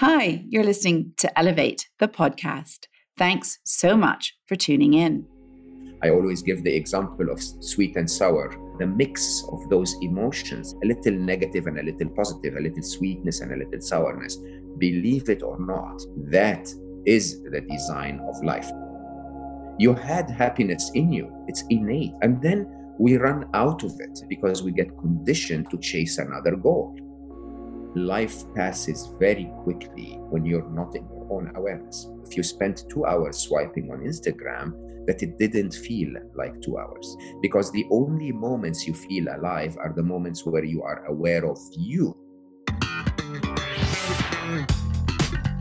Hi, you're listening to Elevate, the podcast. Thanks so much for tuning in. I always give the example of sweet and sour, the mix of those emotions, a little negative and a little positive, a little sweetness and a little sourness. Believe it or not, that is the design of life. You had happiness in you, it's innate. And then we run out of it because we get conditioned to chase another goal life passes very quickly when you're not in your own awareness. If you spent two hours swiping on Instagram, that it didn't feel like two hours because the only moments you feel alive are the moments where you are aware of you.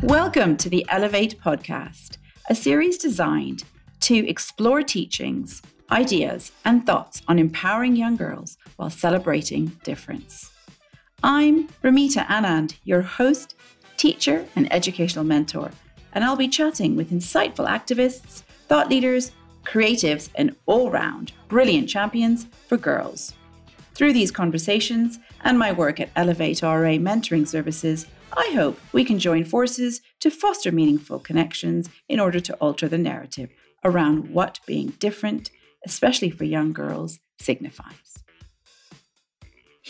Welcome to the Elevate podcast, a series designed to explore teachings, ideas, and thoughts on empowering young girls while celebrating difference. I'm Ramita Anand, your host, teacher, and educational mentor, and I'll be chatting with insightful activists, thought leaders, creatives, and all round brilliant champions for girls. Through these conversations and my work at Elevate RA Mentoring Services, I hope we can join forces to foster meaningful connections in order to alter the narrative around what being different, especially for young girls, signifies.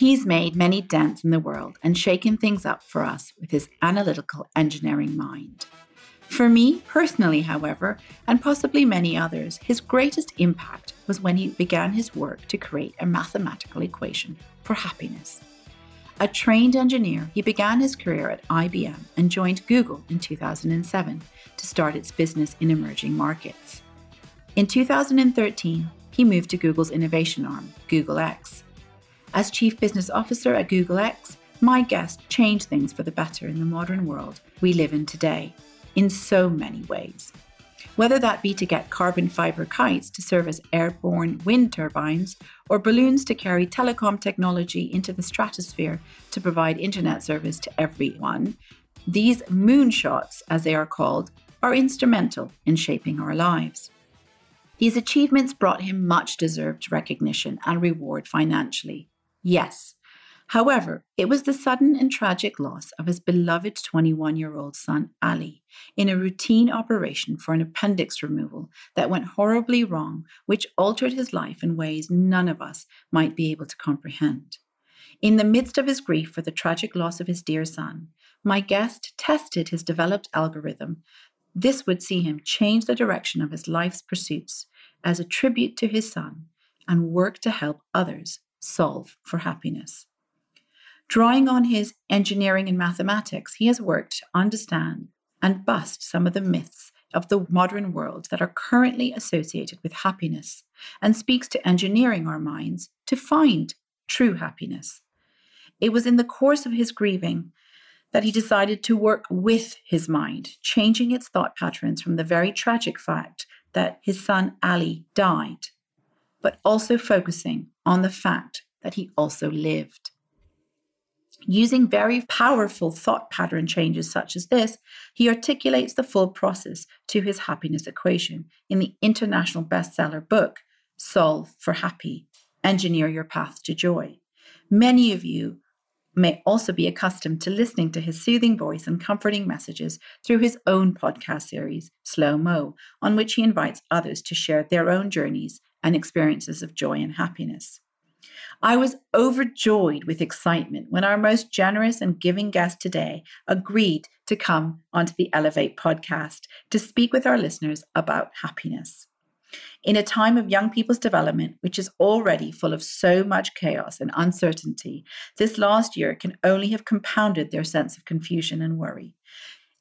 He's made many dents in the world and shaken things up for us with his analytical engineering mind. For me, personally, however, and possibly many others, his greatest impact was when he began his work to create a mathematical equation for happiness. A trained engineer, he began his career at IBM and joined Google in 2007 to start its business in emerging markets. In 2013, he moved to Google's innovation arm, Google X, as Chief Business Officer at Google X, my guest changed things for the better in the modern world we live in today, in so many ways. Whether that be to get carbon fiber kites to serve as airborne wind turbines, or balloons to carry telecom technology into the stratosphere to provide internet service to everyone, these moonshots, as they are called, are instrumental in shaping our lives. These achievements brought him much deserved recognition and reward financially, Yes. However, it was the sudden and tragic loss of his beloved 21 year old son, Ali, in a routine operation for an appendix removal that went horribly wrong, which altered his life in ways none of us might be able to comprehend. In the midst of his grief for the tragic loss of his dear son, my guest tested his developed algorithm. This would see him change the direction of his life's pursuits as a tribute to his son and work to help others solve for happiness. Drawing on his engineering and mathematics, he has worked to understand and bust some of the myths of the modern world that are currently associated with happiness and speaks to engineering our minds to find true happiness. It was in the course of his grieving that he decided to work with his mind, changing its thought patterns from the very tragic fact that his son Ali died but also focusing on the fact that he also lived. Using very powerful thought pattern changes such as this, he articulates the full process to his happiness equation in the international bestseller book, Solve for Happy Engineer Your Path to Joy. Many of you may also be accustomed to listening to his soothing voice and comforting messages through his own podcast series, Slo Mo, on which he invites others to share their own journeys and experiences of joy and happiness. I was overjoyed with excitement when our most generous and giving guest today agreed to come onto the Elevate podcast to speak with our listeners about happiness. In a time of young people's development, which is already full of so much chaos and uncertainty, this last year can only have compounded their sense of confusion and worry.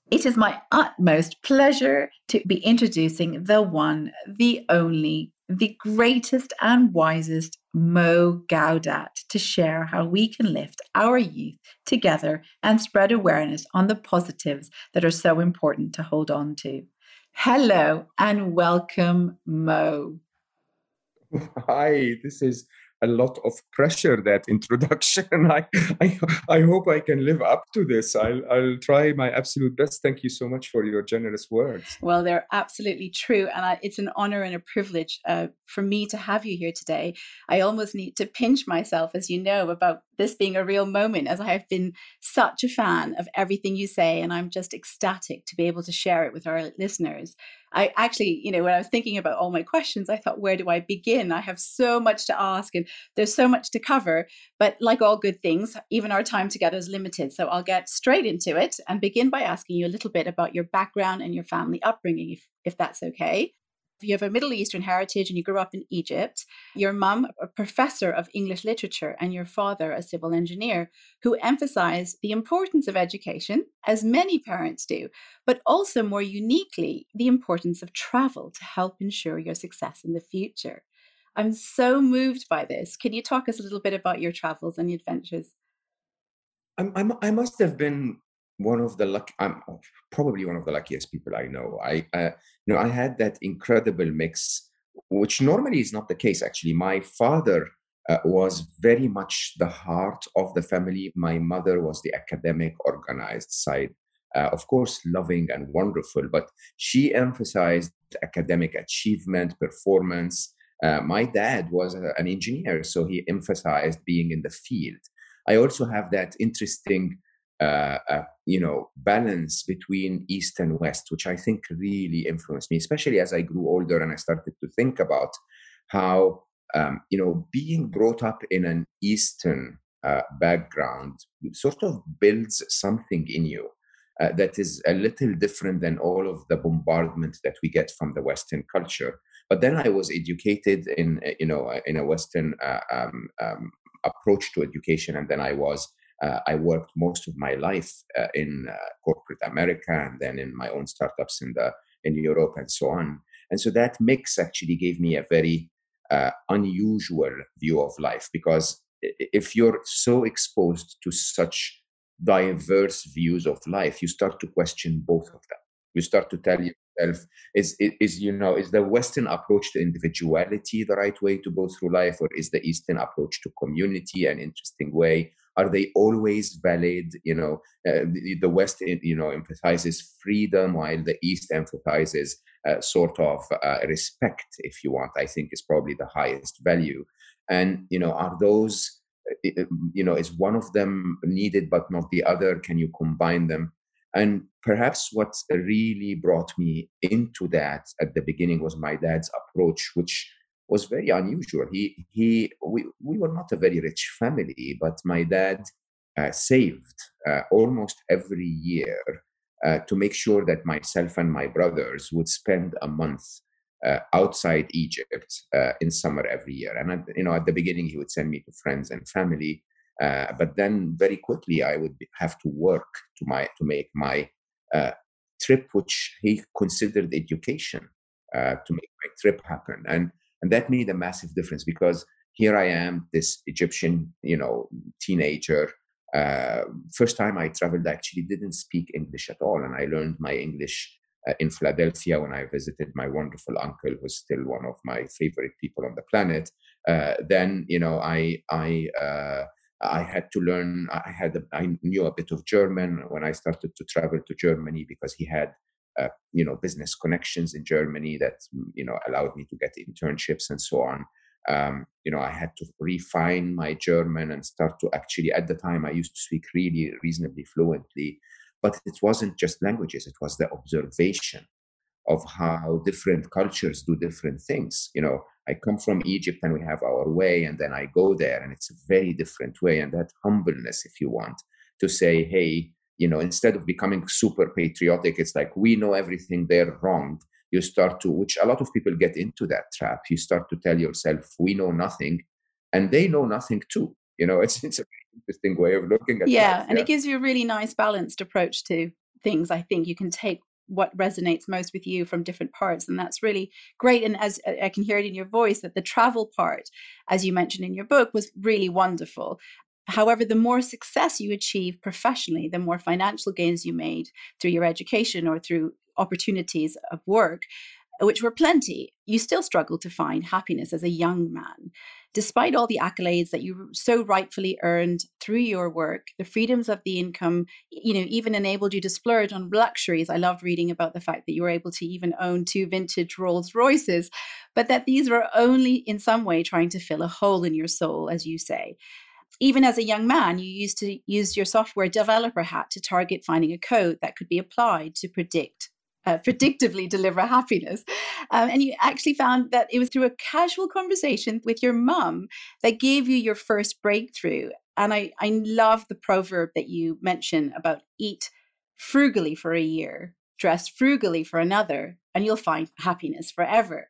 It is my utmost pleasure to be introducing the one, the only, the greatest and wisest Mo Gawdat to share how we can lift our youth together and spread awareness on the positives that are so important to hold on to. Hello and welcome, Mo. Hi, this is a lot of pressure that introduction I, I i hope i can live up to this i'll i'll try my absolute best thank you so much for your generous words well they're absolutely true and I, it's an honor and a privilege uh, for me to have you here today i almost need to pinch myself as you know about this being a real moment as I have been such a fan of everything you say. And I'm just ecstatic to be able to share it with our listeners. I actually, you know, when I was thinking about all my questions, I thought, where do I begin? I have so much to ask and there's so much to cover. But like all good things, even our time together is limited. So I'll get straight into it and begin by asking you a little bit about your background and your family upbringing, if, if that's okay you have a Middle Eastern heritage and you grew up in Egypt, your mum, a professor of English literature, and your father, a civil engineer, who emphasized the importance of education, as many parents do, but also more uniquely, the importance of travel to help ensure your success in the future. I'm so moved by this. Can you talk us a little bit about your travels and adventures? I'm, i must have been one of the luck i'm probably one of the luckiest people i know. I uh, you know i had that incredible mix which normally is not the case actually. My father uh, was very much the heart of the family. My mother was the academic organized side uh, of course loving and wonderful but she emphasized academic achievement performance. Uh, my dad was a, an engineer so he emphasized being in the field. I also have that interesting uh, uh, you know balance between east and west which i think really influenced me especially as i grew older and i started to think about how um, you know being brought up in an eastern uh, background sort of builds something in you uh, that is a little different than all of the bombardment that we get from the western culture. But then i was educated in you know in a western uh, um, um, approach to education and then i was uh, I worked most of my life uh, in uh, corporate America and then in my own startups in the in Europe and so on. And so that mix actually gave me a very uh, unusual view of life because if you're so exposed to such diverse views of life, you start to question both of them. You start to tell yourself, is, is you know, is the Western approach to individuality the right way to go through life, or is the Eastern approach to community an interesting way? Are they always valid? You know uh, the, west you know emphasizes freedom while the east emphasizes uh, sort of uh, respect if you want i think is probably the highest value. And you know are those uh, you know is one of them needed but not the other? Can you combine them? And perhaps what really brought me into that at the beginning was my dad's approach which was very unusual. He he we, we were not a very rich family, but my dad uh, saved uh, almost every year uh, to make sure that myself and my brothers would spend a month uh, outside Egypt uh, in summer every year. And at, you know, at the beginning, he would send me to friends and family, uh, but then very quickly I would have to work to my to make my trip, which he considered education, to make my trip happen. And and that made a massive difference because here I am, this Egyptian, you know, teenager. Uh, first time I traveled, I actually didn't speak English at all, and I learned my English uh, in Philadelphia when I visited my wonderful uncle, who's still one of my favorite people on the planet. Uh, then, you know, I I uh, I had to learn. I had I knew a bit of German when I started to travel to Germany because he had uh, you know business connections in Germany that you know allowed me to get internships and so on. Um, you know, I had to refine my German and start to actually. At the time, I used to speak really reasonably fluently, but it wasn't just languages; it was the observation of how different cultures do different things. You know, I come from Egypt and we have our way, and then I go there and it's a very different way. And that humbleness, if you want, to say, hey, you know instead of becoming super patriotic it's like we know everything they're wrong you start to which a lot of people get into that trap you start to tell yourself we know nothing and they know nothing too you know it's it's a interesting way of looking at it. yeah and yeah. it gives you a really nice balanced approach to things i think you can take what resonates most with you from different parts and that's really great and as i can hear it in your voice that the travel part as you mentioned in your book was really wonderful However, the more success you achieve professionally, the more financial gains you made through your education or through opportunities of work, which were plenty, you still struggle to find happiness as a young man. Despite all the accolades that you so rightfully earned through your work, the freedoms of the income, you know, even enabled you to splurge on luxuries. I loved reading about the fact that you were able to even own two vintage Rolls Royces, but that these were only in some way trying to fill a hole in your soul, as you say. Even as a young man, you used to use your software developer hat to target finding a code that could be applied to predict uh, predictively deliver happiness. Um, and you actually found that it was through a casual conversation with your mum that gave you your first breakthrough. And I, I love the proverb that you mention about eat frugally for a year, dress frugally for another, and you'll find happiness forever.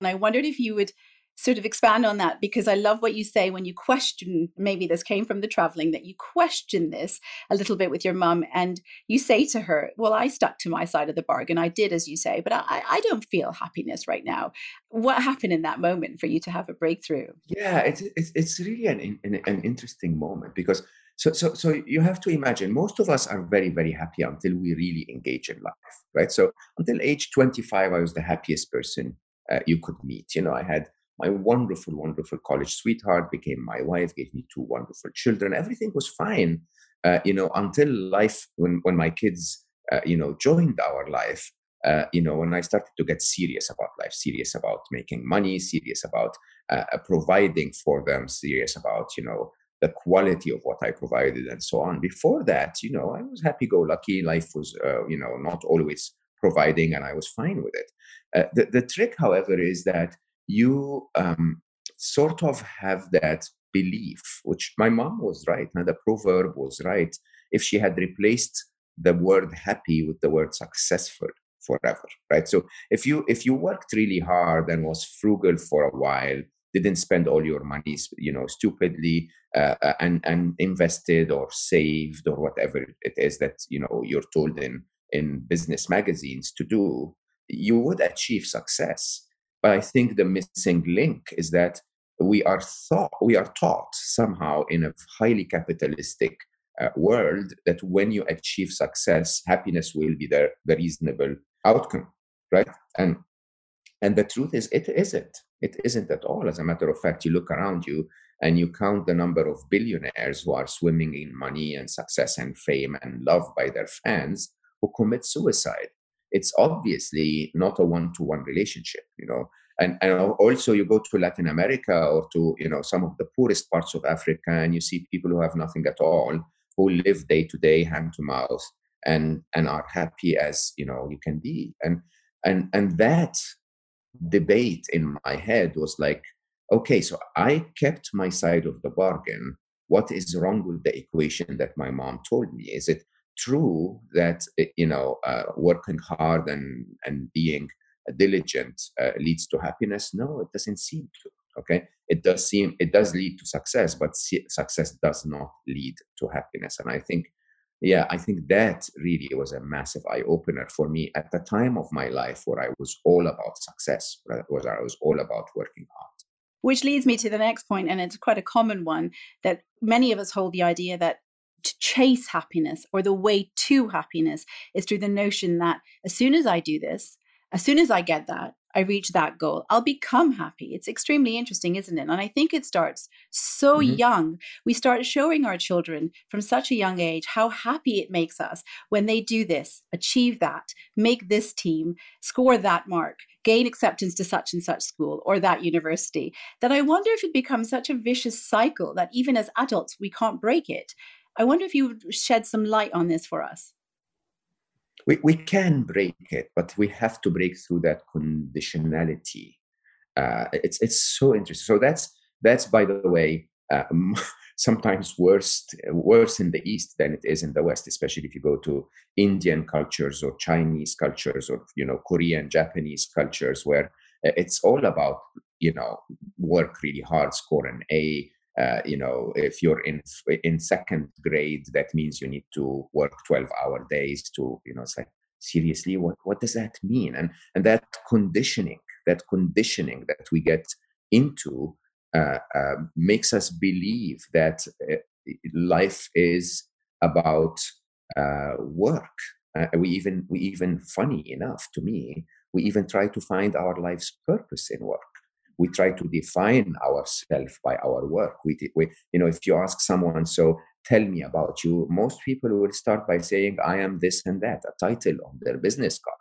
And I wondered if you would sort of expand on that because I love what you say when you question, maybe this came from the traveling, that you question this a little bit with your mum and you say to her, Well, I stuck to my side of the bargain. I did, as you say, but I, I don't feel happiness right now. What happened in that moment for you to have a breakthrough? Yeah, it's, it's, it's really an, an, an interesting moment because so, so, so you have to imagine most of us are very, very happy until we really engage in life, right? So until age 25, I was the happiest person uh, you could meet. You know, I had my wonderful, wonderful college sweetheart became my wife, gave me two wonderful children. Everything was fine, uh, you know, until life, when, when my kids, uh, you know, joined our life, uh, you know, when I started to get serious about life, serious about making money, serious about uh, uh, providing for them, serious about, you know, the quality of what I provided and so on. Before that, you know, I was happy go lucky. Life was, uh, you know, not always providing and I was fine with it. the, the trick, however, is that you um, sort of have that belief, which my mom was right. Now, the proverb was right. If she had replaced the word happy with the word successful forever, right? So if you if you worked really hard and was frugal for a while, didn't spend all your money, you know, stupidly, uh, uh, and and invested or saved or whatever it is that you know you're told in in business magazines to do, you would achieve success. But I think the missing link is that we are thought we are taught somehow in a highly capitalistic uh, world that when you achieve success, happiness will be the, the reasonable outcome, right? And and the truth is, it isn't. It isn't at all. As a matter of fact, you look around you and you count the number of billionaires who are swimming in money and success and fame and love by their fans who commit suicide it's obviously not a one-to-one relationship you know? And, and also you go to latin america or to you know some of the poorest parts of africa and you see people who have nothing at all who live day to day hand to mouth and and are happy as you know you can be. And and and that debate in my head was like okay so i kept my side of the bargain. What is wrong with the equation that my mom told me? Is it true that eh, you know uh, working hard and and being diligent uh, leads to happiness? No it doesn't seem to okay? It does seem it does lead to success but success does not lead to happiness. And i think yeah i think that really was a massive eye opener for me at the time of my life where i was all about success where i was all about working hard. Which leads me to the next point and it's quite a common one that many of us hold the idea that to chase happiness or the way to happiness is through the notion that as soon as I do this, as soon as I get that, I reach that goal, I'll become happy. It's extremely interesting, isn't it? And I think it starts so mm-hmm. young. We start showing our children from such a young age how happy it makes us when they do this, achieve that, make this team, score that mark, gain acceptance to such and such school or that university. That I wonder if it becomes such a vicious cycle that even as adults, we can't break it. I wonder if you would shed some light on this for us. We, we can break it, but we have to break through that conditionality. Uh, it's it's so interesting. So that's that's by the way um, sometimes worse worse in the East than it is in the West, especially if you go to Indian cultures or Chinese cultures or you know Korean, Japanese cultures, where uh, it's all about you know work really hard, score an A, uh, you know if you're in in second grade that means you need to work 12 hour days to you know it's like seriously what what does that mean? And and that conditioning that conditioning that we get into uh, uh, makes us believe that uh, life is about uh, work. Uh, we even we even funny enough to me we even try to find our life's purpose in work we try to define ourselves by our work. We, we, you know, if you ask someone, so tell me about you, most people will start by saying, I am this and that, a title on their business card.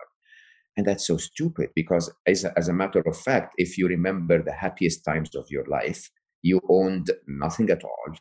And that's so stupid because, as a, as a matter of fact, if you remember the happiest times of your life, you owned nothing at all.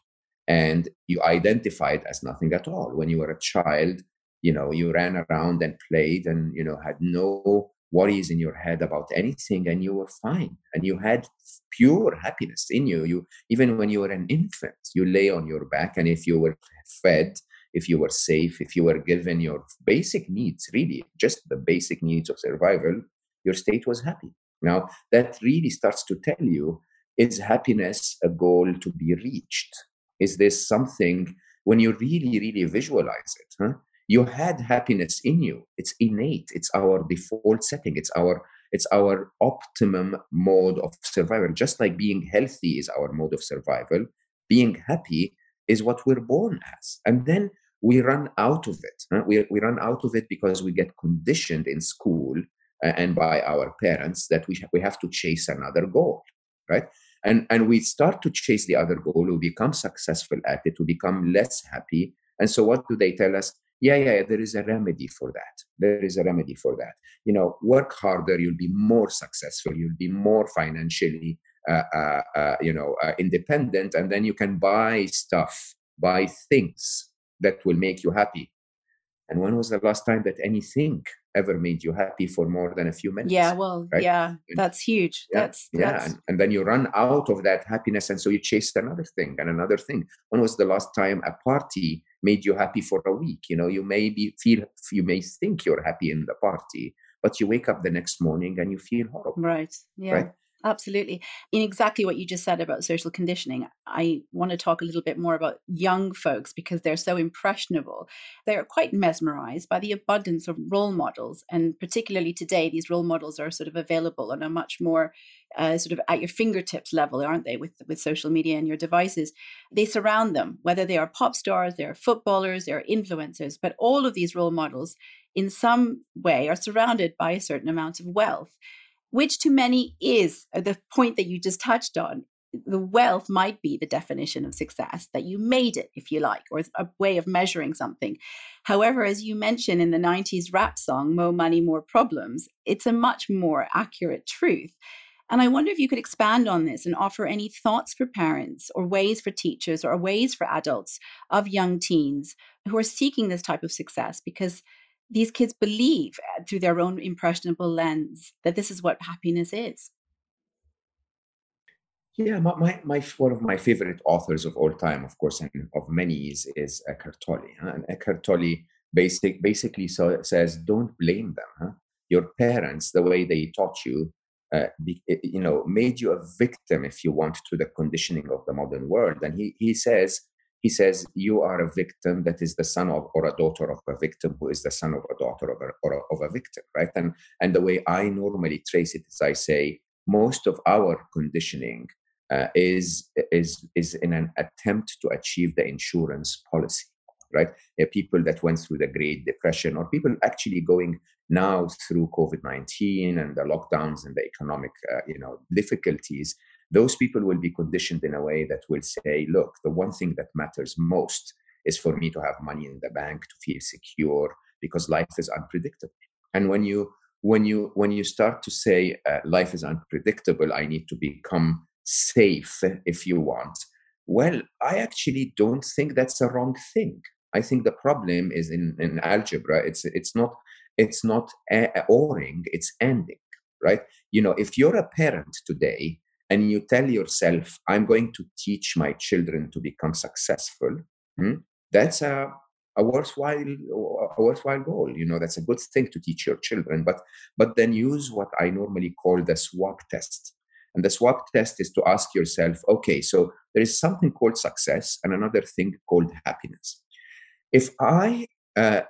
and you identified as nothing at all. When you were a child, you know, you ran around and played and, you know, had no worries in your head about anything and you were fine. And you had pure happiness in you. You even when you were an infant you lay on your back and if you were fed if you were safe if you were given your basic needs really just the basic needs of survival your state was happy. Now that really starts to tell you is happiness a goal to be reached? Is this something when you really really visualize it huh? You had happiness in you. It's innate. It's our default setting. It's our it's our optimum mode of survival. Just like being healthy is our mode of survival being happy is what we're born as. And then we run out of it huh? we, we run out of it because we get conditioned in school uh, and by our parents that we, we have to chase another goal right? And and we start to chase the other goal we become successful at it we become less happy. And so what do they tell us yeah, yeah, yeah, there is a remedy for that. There is a remedy for that. You know, work harder, you'll be more successful, you'll be more financially, uh, uh, uh, you know, uh, independent, and then you can buy stuff, buy things that will make you happy. And when was the last time that anything ever made you happy for more than a few minutes? Yeah, well, right? yeah, that's huge. Yeah, that's yeah, that's... And, and, then you run out of that happiness, and so you chase another thing and another thing. When was the last time a party made you happy for a week? You know, you may be feel you may think you're happy in the party, but you wake up the next morning and you feel horrible. Right. Yeah. Right? Absolutely. In exactly what you just said about social conditioning, I want to talk a little bit more about young folks because they're so impressionable. They're quite mesmerized by the abundance of role models. And particularly today, these role models are sort of available on a much more uh, sort of at your fingertips level, aren't they, with, with social media and your devices? They surround them, whether they are pop stars, they're footballers, they're influencers, but all of these role models in some way are surrounded by a certain amount of wealth which to many is uh, the point that you just touched on. The wealth might be the definition of success, that you made it, if you like, or a way of measuring something. However, as you mentioned in the 90s rap song, More Money, More Problems, it's a much more accurate truth. And I wonder if you could expand on this and offer any thoughts for parents or ways for teachers or ways for adults of young teens who are seeking this type of success because these kids believe uh, through their own impressionable lens that this is what happiness is. Yeah, my, my, my, one of my favorite authors of all time, of course, and of many is, is Eckhart Tolle. Huh? And Eckhart Tolle basic, basically so, says, don't blame them. Huh? Your parents, the way they taught you, uh, you know, made you a victim, if you want, to the conditioning of the modern world. And he, he says, he says you are a victim that is the son of or a daughter of a victim who is the son of a daughter of a, or of a victim right? And and the way i normally trace it is i say most of our conditioning uh, is is is in an attempt to achieve the insurance policy right? Uh, people that went through the great depression or people actually going now through covid-19 and the lockdowns and the economic uh, you know difficulties those people will be conditioned in a way that will say, look, the one thing that matters most is for me to have money in the bank to feel secure because life is unpredictable. And when you when you when you start to say uh, life is unpredictable, I need to become safe if you want. Well, I actually don't think that's a wrong thing. I think the problem is in, in algebra. It's it's not it's not a, oring. It's ending, right? You know, if you're a parent today and you tell yourself, I'm going to teach my children to become successful, hmm, that's a, a worthwhile a worthwhile goal. You know, that's a good thing to teach your children. But but then use what I normally call the swap test. And the swap test is to ask yourself, okay, so there is something called success and another thing called happiness. If I uh,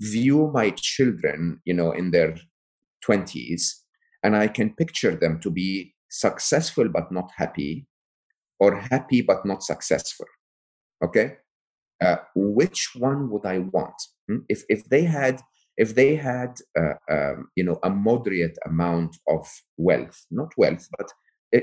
view my children, you know, in their 20s, and I can picture them to be successful but not happy, or happy but not successful. Okay, uh, which one would I want? Hmm? If if they had if they had uh, um, you know a moderate amount of wealth, not wealth, but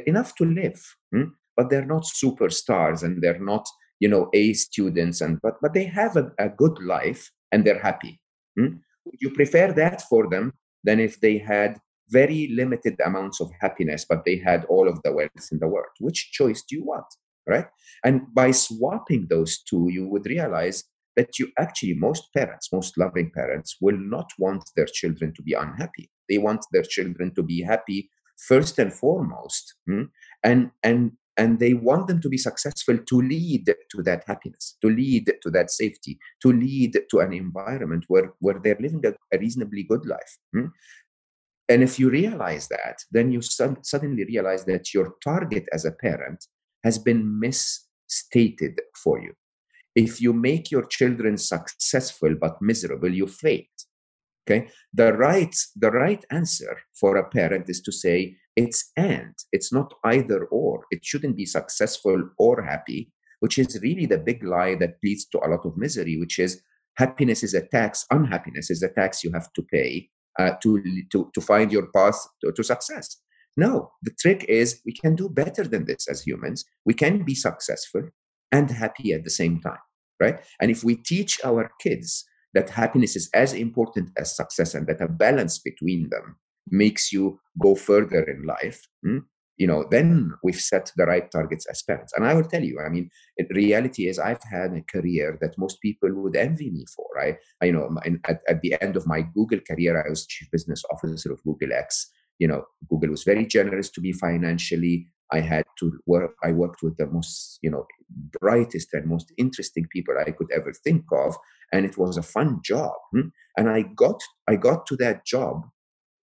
enough to live, hmm? but they're not superstars and they're not you know A students and but but they have a, a good life and they're happy. Hmm? Would you prefer that for them than if they had very limited amounts of happiness, but they had all of the wealth in the world. Which choice do you want? right? And by swapping those two, you would realize that you actually, most parents, most loving parents, will not want their children to be unhappy. They want their children to be happy first and foremost. Hmm? And, and, and they want them to be successful to lead to that happiness, to lead to that safety, to lead to an environment where, where they're living a, a reasonably good life. Hmm? And if you realize that, then you su- suddenly realize that your target as a parent has been misstated for you. If you make your children successful but miserable, you failed. Okay. The right, the right answer for a parent is to say it's and, it's not either or. It shouldn't be successful or happy, which is really the big lie that leads to a lot of misery, which is happiness is a tax, unhappiness is a tax you have to pay uh, to, to, to find your path to, to success. No, the trick is we can do better than this as humans. We can be successful and happy at the same time, right? And if we teach our kids that happiness is as important as success and that a balance between them makes you go further in life, hmm, you know, then we've set the right targets as parents. And I will tell you, I mean, reality is I've had a career that most people would envy me for. Right? I, you know, at, at the end of my Google career, I was chief business officer of Google X. You know, Google was very generous to me financially. I had to work. I worked with the most, you know, brightest and most interesting people I could ever think of, and it was a fun job. Hmm? And I got, I got to that job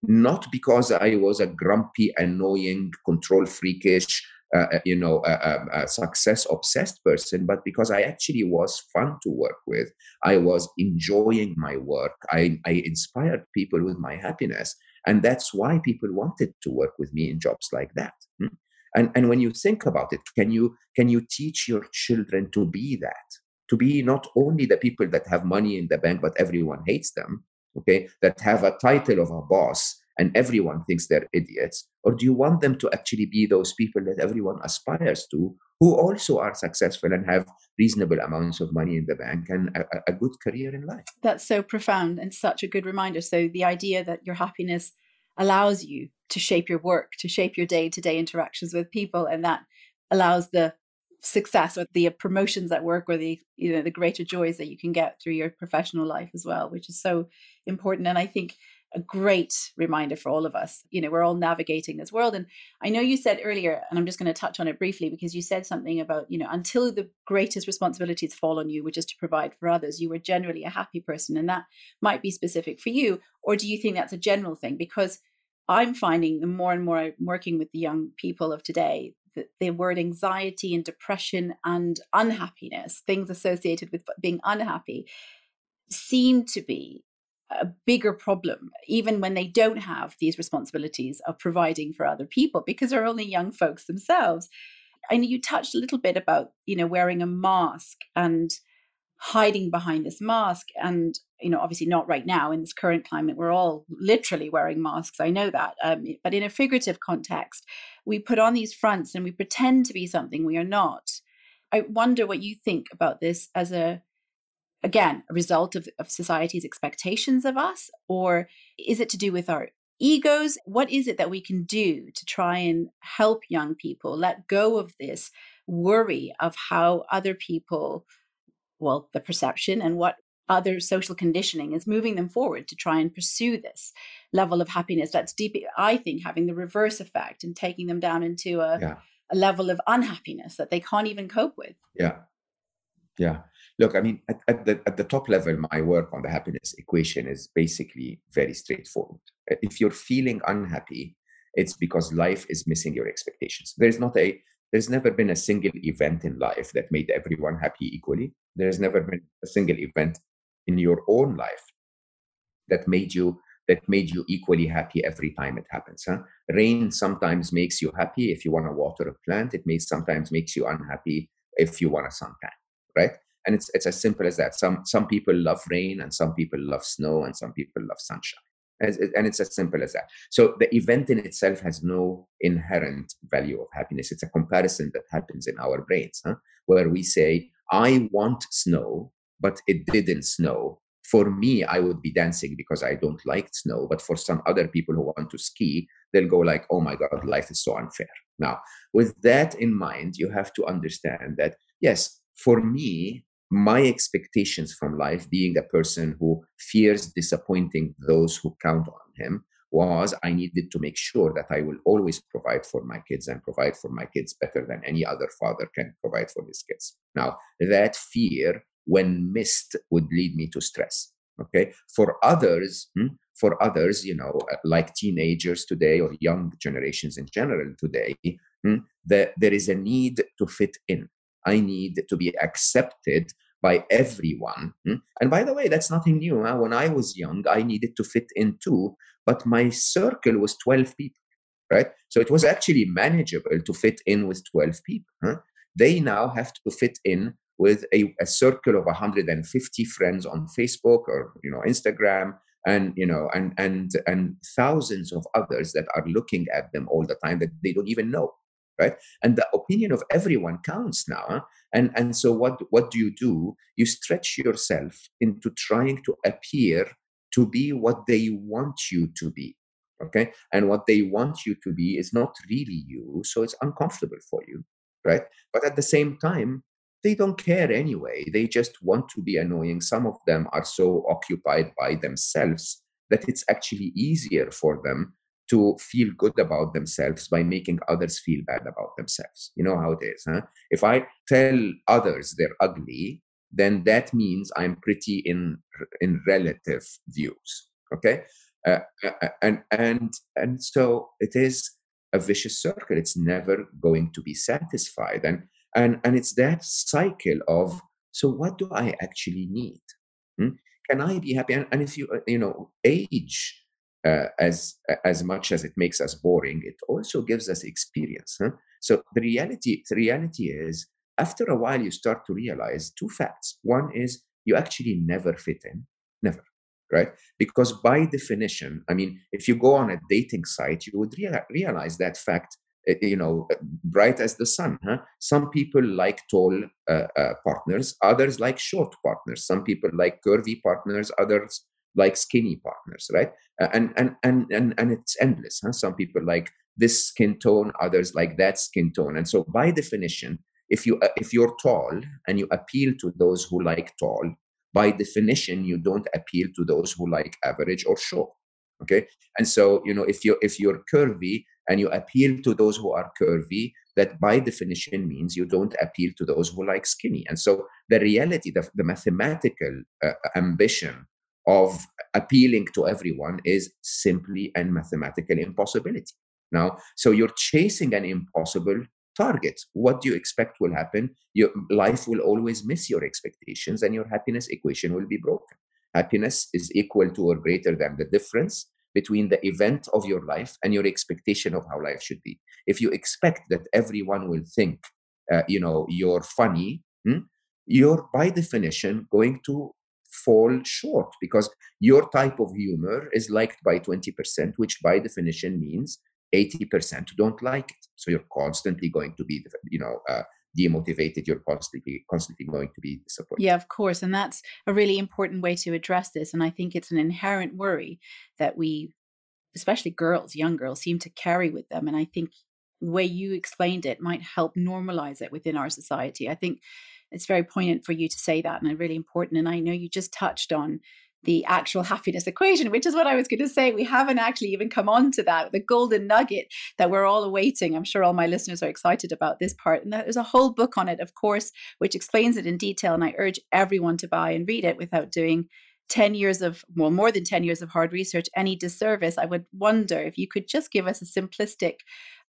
not because I was a grumpy, annoying, control freakish, uh, uh you know, a, a, a success obsessed person, but because I actually was fun to work with. I was enjoying my work. I, I inspired people with my happiness. And that's why people wanted to work with me in jobs like that. Hmm? And, and when you think about it, can you, can you teach your children to be that? To be not only the people that have money in the bank, but everyone hates them, okay, that have a title of a boss and everyone thinks they're idiots? Or do you want them to actually be those people that everyone aspires to, who also are successful and have reasonable amounts of money in the bank and a, a good career in life? That's so profound and such a good reminder. So, the idea that your happiness allows you to shape your work, to shape your day to day interactions with people, and that allows the success or the promotions at work or the you know the greater joys that you can get through your professional life as well which is so important and i think a great reminder for all of us. You know we're all navigating this world and i know you said earlier and i'm just going to touch on it briefly because you said something about you know until the greatest responsibilities fall on you which is to provide for others you were generally a happy person and that might be specific for you or do you think that's a general thing? Because i'm finding the more and more i'm working with the young people of today the, the word anxiety and depression and unhappiness, things associated with being unhappy, seem to be a bigger problem, even when they don't have these responsibilities of providing for other people, because they're only young folks themselves. And you touched a little bit about, you know, wearing a mask and hiding behind this mask. And you know obviously not right now in this current climate. We're all literally wearing masks. I know that. Um, but in a figurative context we put on these fronts and we pretend to be something we are not. I wonder what you think about this as a again a result of, of society's expectations of us or is it to do with our egos? What is it that we can do to try and help young people let go of this worry of how other people well, the perception and what other social conditioning is moving them forward to try and pursue this level of happiness that's deep i think having the reverse effect and taking them down into a, yeah. a level of unhappiness that they can't even cope with. Yeah. Yeah. Look i mean at, at, the at the top level my work on the happiness equation is basically very straightforward. If you're feeling unhappy it's because life is missing your expectations. There's not a there's never been a single event in life that made everyone happy equally. There's never been a single event in your own life that made you that made you equally happy every time it happens. Huh? Rain sometimes makes you happy if you want to water a plant. It may sometimes makes you unhappy if you want a suntan, right? And it's it's as simple as that. Some some people love rain and some people love snow and some people love sunshine and it's as simple as that. So the event in itself has no inherent value of happiness. It's a comparison that happens in our brains, huh? where we say, I want snow, but it didn't snow. for me, I would be dancing because I don't like snow. But for some other people who want to ski, they'll go like, "Oh my God, life is so unfair." Now, with that in mind, you have to understand that yes, for me, my expectations from life, being a person who fears disappointing those who count on him, was I needed to make sure that I will always provide for my kids and provide for my kids better than any other father can provide for his kids. Now, that fear, when missed, would lead me to stress. Okay. For others, hmm, for others, you know, like teenagers today or young generations in general today, hmm, that there is a need to fit in. I need to be accepted by everyone. Hmm? And by the way, that's nothing new. Huh? When I was young, I needed to fit in too, but my circle was 12 people, right? So it was actually manageable to fit in with 12 people. Huh? They now have to fit in with a, a circle of 150 friends on Facebook or you know Instagram and you know and and and thousands of others that are looking at them all the time that they don't even know right? And the opinion of everyone counts now huh? and and so what what do you do? You stretch yourself into trying to appear to be what they want you to be okay? And what they want you to be is not really you so it's uncomfortable for you right? But at the same time they don't care anyway. They just want to be annoying. Some of them are so occupied by themselves that it's actually easier for them to feel good about themselves by making others feel bad about themselves. You know how it is, huh? If I tell others they're ugly, then that means I'm pretty in in relative views. Okay, uh, uh, uh, and and and so it is a vicious circle. It's never going to be satisfied, and and and it's that cycle of so what do I actually need? Hmm? Can I be happy? And, and if you uh, you know age uh, as as much as it makes us boring, it also gives us experience. Huh? So the reality the reality is, after a while, you start to realize two facts. One is you actually never fit in, never, right? Because by definition, I mean, if you go on a dating site, you would rea- realize that fact. Eh, you know, bright as the sun. Huh? Some people like tall uh, uh, partners, others like short partners. Some people like curvy partners, others like skinny partners, right? And and and and and it's endless. Huh? Some people like this skin tone, others like that skin tone, and so by definition, if you uh, if you're tall and you appeal to those who like tall, by definition, you don't appeal to those who like average or short. Okay, and so you know if you if you're curvy and you appeal to those who are curvy, that by definition means you don't appeal to those who like skinny. And so the reality, the, the mathematical uh, ambition of appealing to everyone is simply a mathematical impossibility. Now, so you're chasing an impossible target. What do you expect will happen? Your life will always miss your expectations and your happiness equation will be broken. Happiness is equal to or greater than the difference between the event of your life and your expectation of how life should be. If you expect that everyone will think, uh, you know, you're funny, hmm, you're by definition going to fall short because your type of humor is liked by 20%, which by definition means 80% don't like it. So you're constantly going to be, you know, uh, demotivated you're constantly constantly going to be disappointed yeah of course and that's a really important way to address this and i think it's an inherent worry that we especially girls young girls seem to carry with them and i think the way you explained it might help normalize it within our society i think it's very poignant for you to say that and really important. And I know you just touched on the actual happiness equation, which is what I was going to say. We haven't actually even come on to that, the golden nugget that we're all awaiting. I'm sure all my listeners are excited about this part. And there's a whole book on it, of course, which explains it in detail. And I urge everyone to buy and read it without doing 10 years of, well, more than 10 years of hard research any disservice. I would wonder if you could just give us a simplistic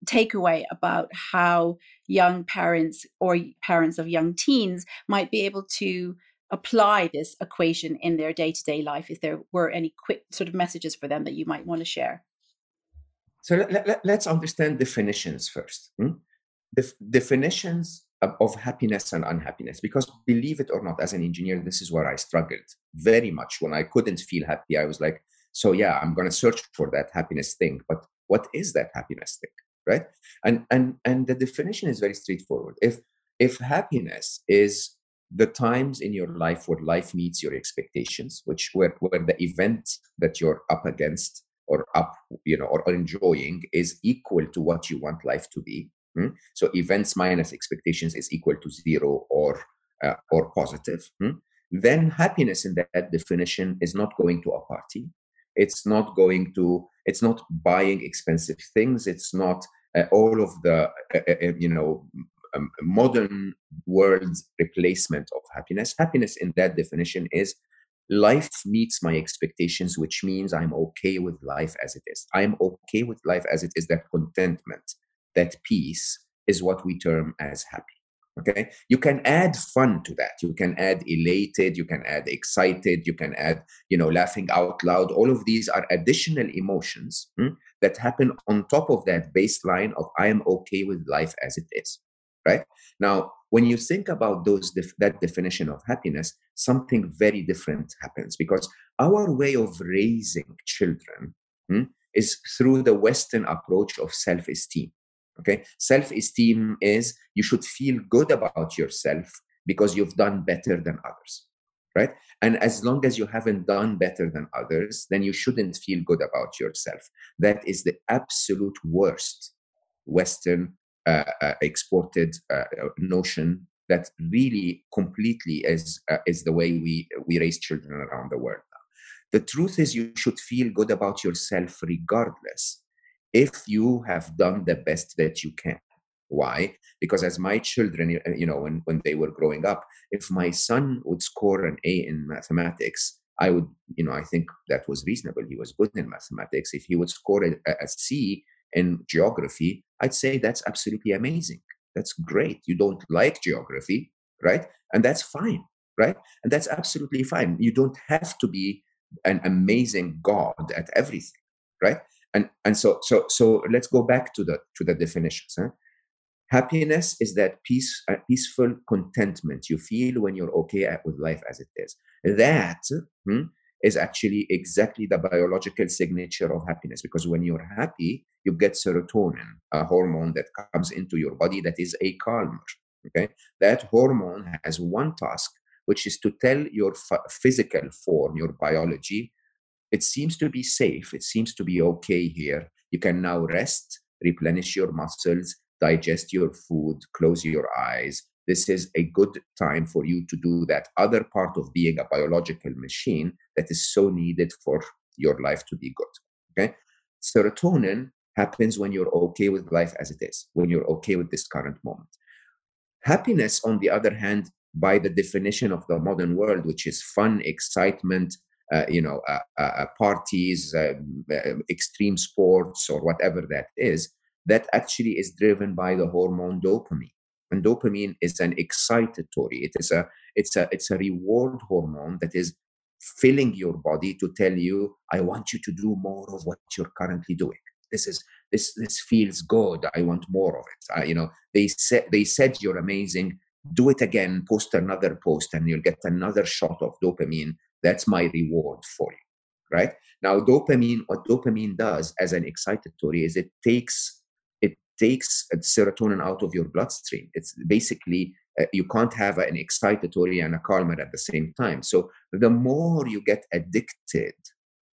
takeaway about how young parents or parents of young teens might be able to apply this equation in their day-to-day life if there were any quick sort of messages for them that you might want to share? So let, us let, understand definitions first hmm? Def- definitions of, of happiness and unhappiness because believe it or not as an engineer this is where i struggled very much. When i couldn't feel happy i was like so yeah i'm going to search for that happiness thing. But what is that happiness thing right and and and the definition is very straightforward if if happiness is the times in your life where life meets your expectations, which where, where the event that you're up against or up, you know, or, enjoying is equal to what you want life to be. Hmm? So events minus expectations is equal to zero or uh, or positive. Hmm? Then happiness in that definition is not going to a party. It's not going to. It's not buying expensive things. It's not all of the uh, uh, uh you know um, modern world's replacement of happiness. Happiness, in that definition, is life meets my expectations, which means I'm okay with life as it is. I'm okay with life as it is. That contentment, that peace, is what we term as happy. Okay, you can add fun to that. You can add elated. You can add excited. You can add, you know, laughing out loud. All of these are additional emotions hmm, that happen on top of that baseline of I am okay with life as it is right? Now, when you think about those def- that definition of happiness, something very different happens because our way of raising children hmm, is through the Western approach of self-esteem. Okay, self-esteem is you should feel good about yourself because you've done better than others right? And as long as you haven't done better than others, then you shouldn't feel good about yourself. That is the absolute worst Western uh, uh, exported uh, notion that really completely is is the way we we raise children around the world. The truth is, you should feel good about yourself regardless if you have done the best that you can. Why? Because as my children, eh, you know, when, when they were growing up, if my son would score an A in mathematics, I would, you know, I think that was reasonable. He was good in mathematics. If he would score a, a C in geography, I'd say that's absolutely amazing. That's great. You don't like geography, right? And that's fine, right? And that's absolutely fine. You don't have to be an amazing god at everything, right? And and so so so let's go back to the to the definitions. Huh? Happiness is that peace, uh, peaceful contentment you feel when you're okay with life as it is. That hmm, is actually exactly the biological signature of happiness because when you're happy you get serotonin a hormone that comes into your body that is a calmer okay that hormone has one task which is to tell your physical form your biology it seems to be safe it seems to be okay here you can now rest replenish your muscles digest your food close your eyes this is a good time for you to do that other part of being a biological machine that is so needed for your life to be good. Okay. Serotonin happens when you're okay with life as it is, when you're okay with this current moment. Happiness, on the other hand, by the definition of the modern world, which is fun, excitement, uh, you know, uh, uh, uh parties, um, uh, extreme sports, or whatever that is, that actually is driven by the hormone dopamine. And dopamine is an excitatory it is a it's a it's a reward hormone that is filling your body to tell you i want you to do more of what you're currently doing. This is this this feels good. I want more of it. Uh, you know they said they said you're amazing. Do it again. Post another post and you'll get another shot of dopamine. That's my reward for you. Right? Now dopamine what dopamine does as an excitatory is it takes takes serotonin out of your bloodstream. It's basically uh, you can't have an excitatory and a calmer at the same time. So the more you get addicted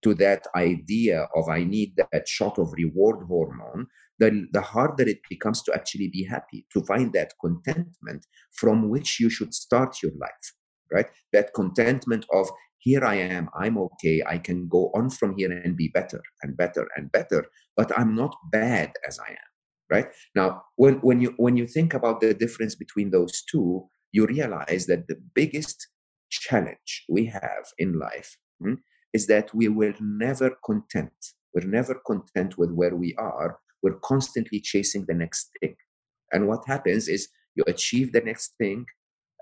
to that idea of I need that shot of reward hormone, the, the harder it becomes to actually be happy, to find that contentment from which you should start your life, right? That contentment of here I am, I'm okay, I can go on from here and be better and better and better, but I'm not bad as I am right? Now when, when you when you think about the difference between those two you realize that the biggest challenge we have in life hmm, is that we will never content. We're never content with where we are. We're constantly chasing the next thing. And what happens is you achieve the next thing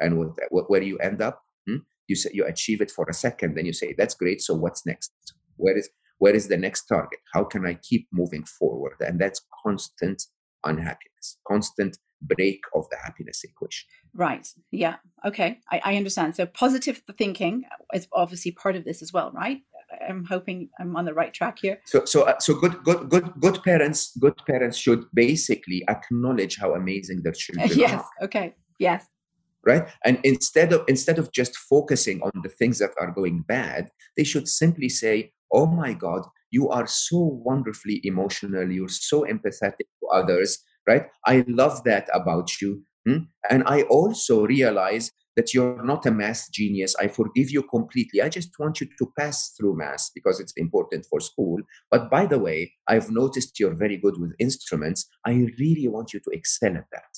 and with, where you end up hmm, you say you achieve it for a second then you say that's great so what's next? Where is where is the next target? How can i keep moving forward? And that's constant unhappiness constant break of the happiness equation. Right. Yeah. Okay. I, I understand. So positive thinking is obviously part of this as well right? I'm hoping i'm on the right track here. So so uh, so good good good good parents good parents should basically acknowledge how amazing their children yes. are. Yes. okay. Yes. Right? And instead of instead of just focusing on the things that are going bad they should simply say oh my god you are so wonderfully emotional you're so empathetic to others right? I love that about you hmm? and i also realize that you're not a math genius. I forgive you completely. I just want you to pass through math because it's important for school. But by the way i've noticed you're very good with instruments. I really want you to excel at that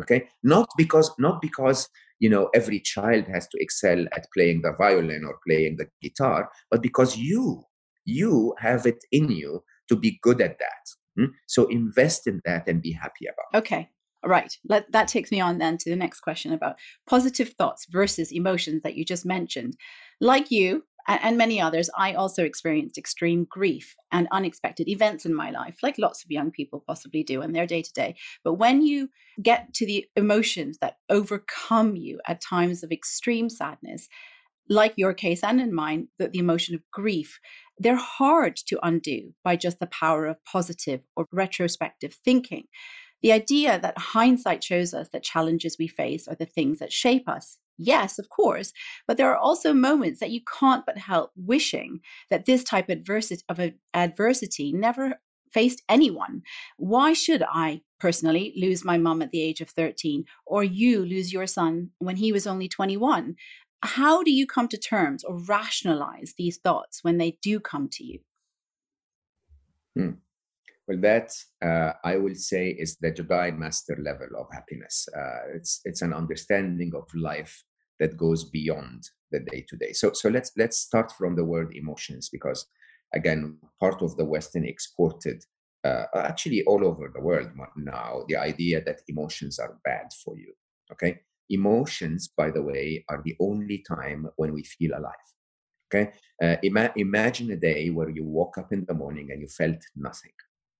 okay? Not because not because you know every child has to excel at playing the violin or playing the guitar but because you you have it in you to be good at that hmm? so invest in that and be happy about it okay all right Let, that takes me on then to the next question about positive thoughts versus emotions that you just mentioned like you and, many others, I also experienced extreme grief and unexpected events in my life, like lots of young people possibly do in their day to day. But when you get to the emotions that overcome you at times of extreme sadness, like your case and in mine, that the emotion of grief, they're hard to undo by just the power of positive or retrospective thinking. The idea that hindsight shows us that challenges we face are the things that shape us Yes, of course, but there are also moments that you can't but help wishing that this type of adversity never faced anyone. Why should I personally lose my mum at the age of 13 or you lose your son when he was only 21? How do you come to terms or rationalize these thoughts when they do come to you? Hmm. Well, that uh, I will say is the Jedi master level of happiness. Uh, it's it's an understanding of life that goes beyond the day to day. So so let's let's start from the word emotions because again, part of the Western exported uh, actually all over the world now the idea that emotions are bad for you. Okay, emotions, by the way, are the only time when we feel alive. Okay, uh, ima- imagine a day where you woke up in the morning and you felt nothing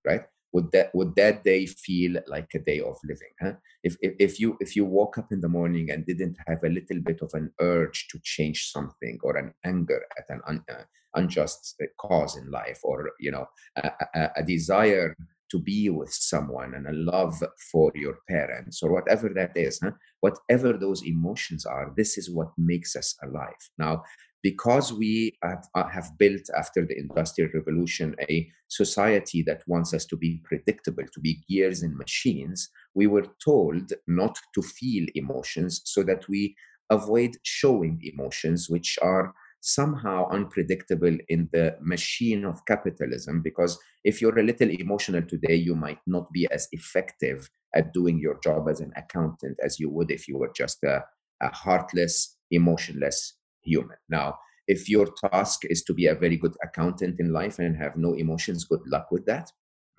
right? Would that would that day feel like a day of living? Huh? If, if if you if you woke up in the morning and didn't have a little bit of an urge to change something or an anger at an un, uh, unjust uh, cause in life, or you know a, a, a desire to be with someone and a love for your parents or whatever that is huh? whatever those emotions are this is what makes us alive now because we have, uh, have, built after the industrial revolution a society that wants us to be predictable to be gears and machines we were told not to feel emotions so that we avoid showing emotions which are somehow unpredictable in the machine of capitalism because if you're a little emotional today you might not be as effective at doing your job as an accountant as you would if you were just a, a heartless emotionless human. Now, if your task is to be a very good accountant in life and have no emotions, good luck with that,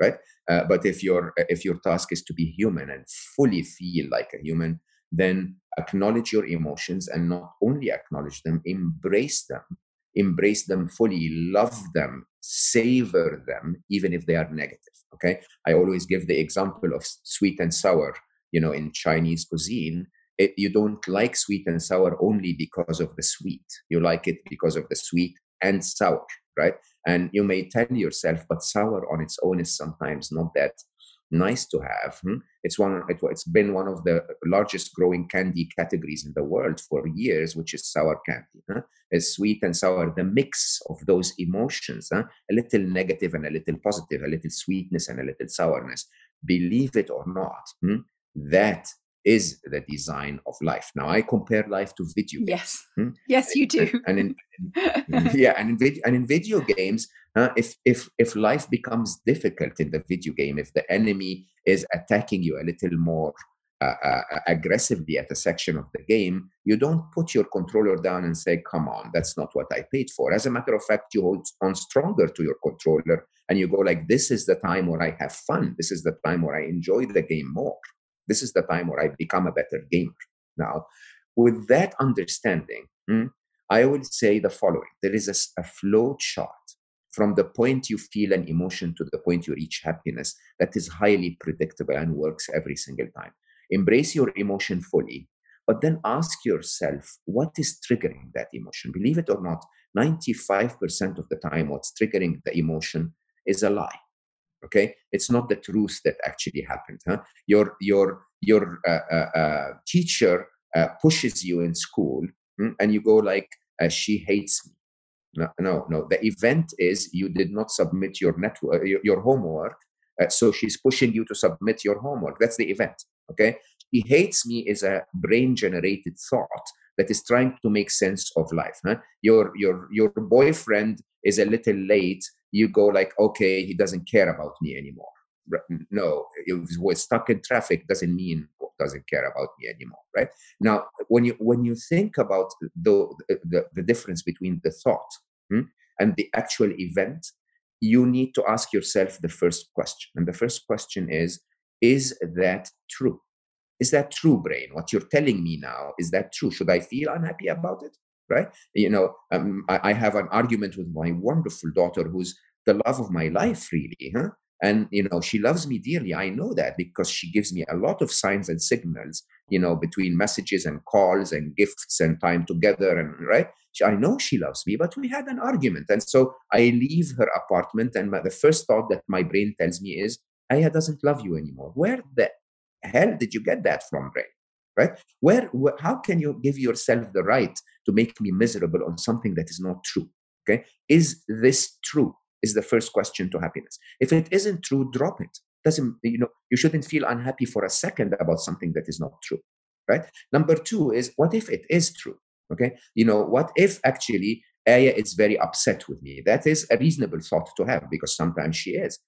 right? Uh, but if your if your task is to be human and fully feel like a human, then acknowledge your emotions and not only acknowledge them, embrace them, embrace them fully, love them, savor them, even if they are negative. Okay, I always give the example of sweet and sour. You know, in Chinese cuisine, it, you don't like sweet and sour only because of the sweet. You like it because of the sweet and sour, right? And you may tell yourself, but sour on its own is sometimes not that nice to have. Hmm? It's one. It, has been one of the largest growing candy categories in the world for years, which is sour candy. Huh? It's sweet and sour, the mix of those emotions, huh? a little negative and a little positive, a little sweetness and a little sourness. Believe it or not, hmm? that is the design of life. Now I compare life to video games. Yes, hmm? yes, you do. And in, yeah, and in video and in video games, uh, if if if life becomes difficult in the video game, if the enemy is attacking you a little more uh, uh, aggressively at a section of the game, you don't put your controller down and say, "Come on, that's not what I paid for." As a matter of fact, you hold on stronger to your controller and you go like, "This is the time where I have fun. This is the time where I enjoy the game more." This is the time where I become a better gamer. Now, with that understanding, hmm, I will say the following there is a, a flow chart from the point you feel an emotion to the point you reach happiness that is highly predictable and works every single time. Embrace your emotion fully, but then ask yourself what is triggering that emotion. Believe it or not, 95% of the time, what's triggering the emotion is a lie okay? It's not the truth that actually happened huh? your your your uh, uh, uh, teacher uh, pushes you in school mm, and you go like uh, she hates me. No no no. The event is you did not submit your network your, your homework uh, so she's pushing you to submit your homework. That's the event okay? He hates me is a brain generated thought that is trying to make sense of life huh? your your your boyfriend is a little late you go like okay he doesn't care about me anymore. No if we're stuck in traffic doesn't mean doesn't care about me anymore right? Now when you when you think about the the, the difference between the thought hmm, and the actual event you need to ask yourself the first question and the first question is is that true? Is that true brain? What you're telling me now is that true? Should i feel unhappy about it right? You know um, I, I, have an argument with my wonderful daughter who's the love of my life really huh? and you know she loves me dearly i know that because she gives me a lot of signs and signals you know between messages and calls and gifts and time together and right? I know she loves me but we had an argument and so i leave her apartment and my, the first thought that my brain tells me is aya doesn't love you anymore. Where the hell did you get that from brain right? Where, where how can you give yourself the right to make me miserable on something that is not true okay? Is this true? Is the first question to happiness. If it isn't true drop it. Doesn't you know you shouldn't feel unhappy for a second about something that is not true right? Number two is what if it is true okay? You know what if actually aya is very upset with me? That is a reasonable thought to have because sometimes she is.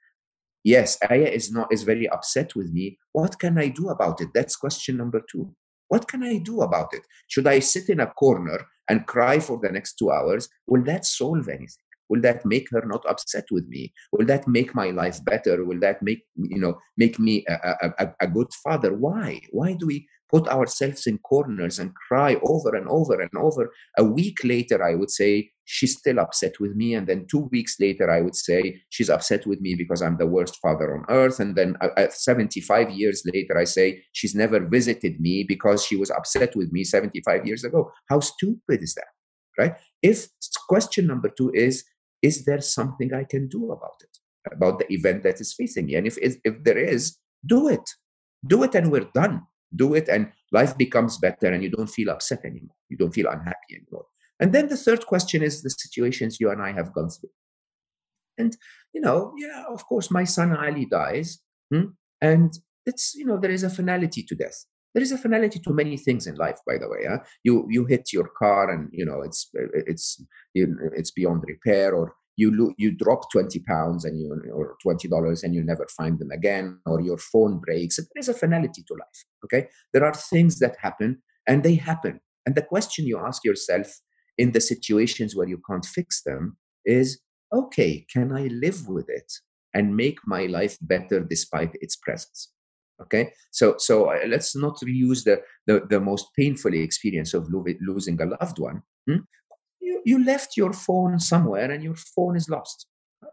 Yes aya is not is very upset with me. What can i do about it? That's question number two what can i do about it? Should i sit in a corner and cry for the next two hours? Will that solve anything? Will that make her not upset with me? Will that make my life better? Will that make you know make me a, a, a good father? Why? Why do we put ourselves in corners and cry over and over and over. A week later, I would say, she's still upset with me. And then two weeks later, I would say, she's upset with me because I'm the worst father on earth. And then uh, 75 years later, I say, she's never visited me because she was upset with me 75 years ago. How stupid is that? Right? If question number two is, is there something I can do about it, about the event that is facing me? And if, if there is, do it. Do it and we're done do it and life becomes better and you don't feel upset anymore you don't feel unhappy anymore and then the third question is the situations you and i have gone through and you know yeah of course my son ali dies hmm? and it's you know there is a finality to death there is a finality to many things in life by the way huh? you you hit your car and you know it's it's it's beyond repair or you lo- you drop 20 pounds and you or 20 dollars and you never find them again or your phone breaks there is a finality to life okay? There are things that happen and they happen. And the question you ask yourself in the situations where you can't fix them is okay can i live with it and make my life better despite its presence? Okay? So so uh, let's not reuse the, the the most painful experience of lo- losing a loved one hmm? You, left your phone somewhere and your phone is lost.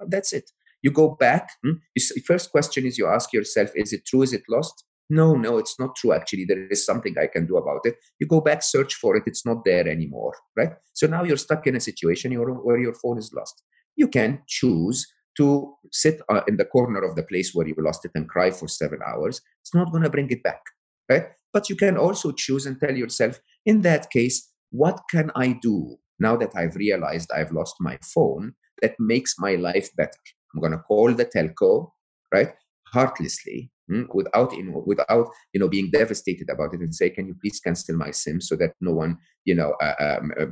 That's it. You go back. Hmm? You, first question is you ask yourself, is it true? Is it lost? No, no, it's not true. Actually, there is something I can do about it. You go back, search for it. It's not there anymore, right? So now you're stuck in a situation where your phone is lost. You can choose to sit uh, in the corner of the place where you lost it and cry for seven hours. It's not going to bring it back, right? But you can also choose and tell yourself, in that case, what can I do now that I've realized I've lost my phone, that makes my life better. I'm going to call the telco, right, heartlessly, mm, without you know, without you know being devastated about it, and say, "Can you please cancel my SIM so that no one you know uh, um, uh,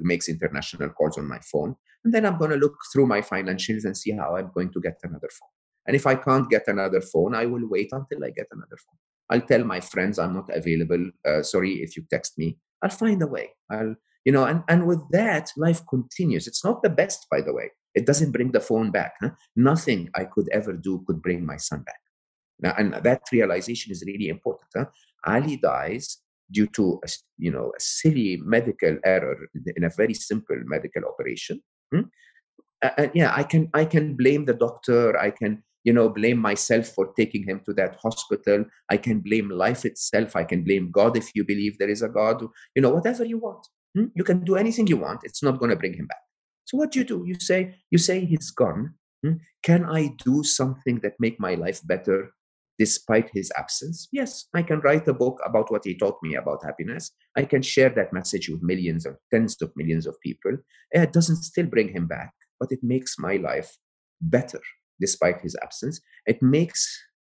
makes international calls on my phone?" And then I'm going to look through my financials and see how I'm going to get another phone. And if I can't get another phone, I will wait until I get another phone. I'll tell my friends I'm not available. Uh, sorry if you text me. I'll find a way. I'll you know and, and with that life continues it's not the best by the way it doesn't bring the phone back huh? nothing i could ever do could bring my son back now and that realization is really important huh? ali dies due to a, you know a silly medical error in a very simple medical operation hmm? and yeah i can i can blame the doctor i can you know blame myself for taking him to that hospital i can blame life itself i can blame god if you believe there is a god you know whatever you want? You can do anything you want. It's not going to bring him back. So what do you do? You say, you say he's gone. Hmm? Can I do something that make my life better despite his absence. Yes, I can write a book about what he taught me about happiness. I can share that message with millions of tens of millions of people. It doesn't still bring him back, but it makes my life better despite his absence. It makes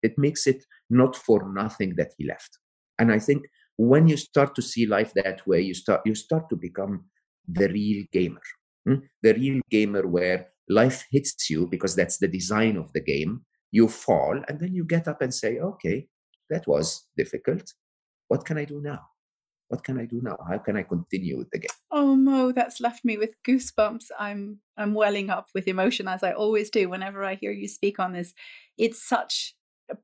it makes it not for nothing that he left. And I think when you start to see life that way, you start you start to become the real gamer. Hmm? The real gamer where life hits you because that's the design of the game. You fall and then you get up and say okay that was difficult. What can i do now? What can i do now? How can i continue with the game? Oh mo that's left me with goosebumps. I'm i'm welling up with emotion as i always do whenever i hear you speak on this. It's such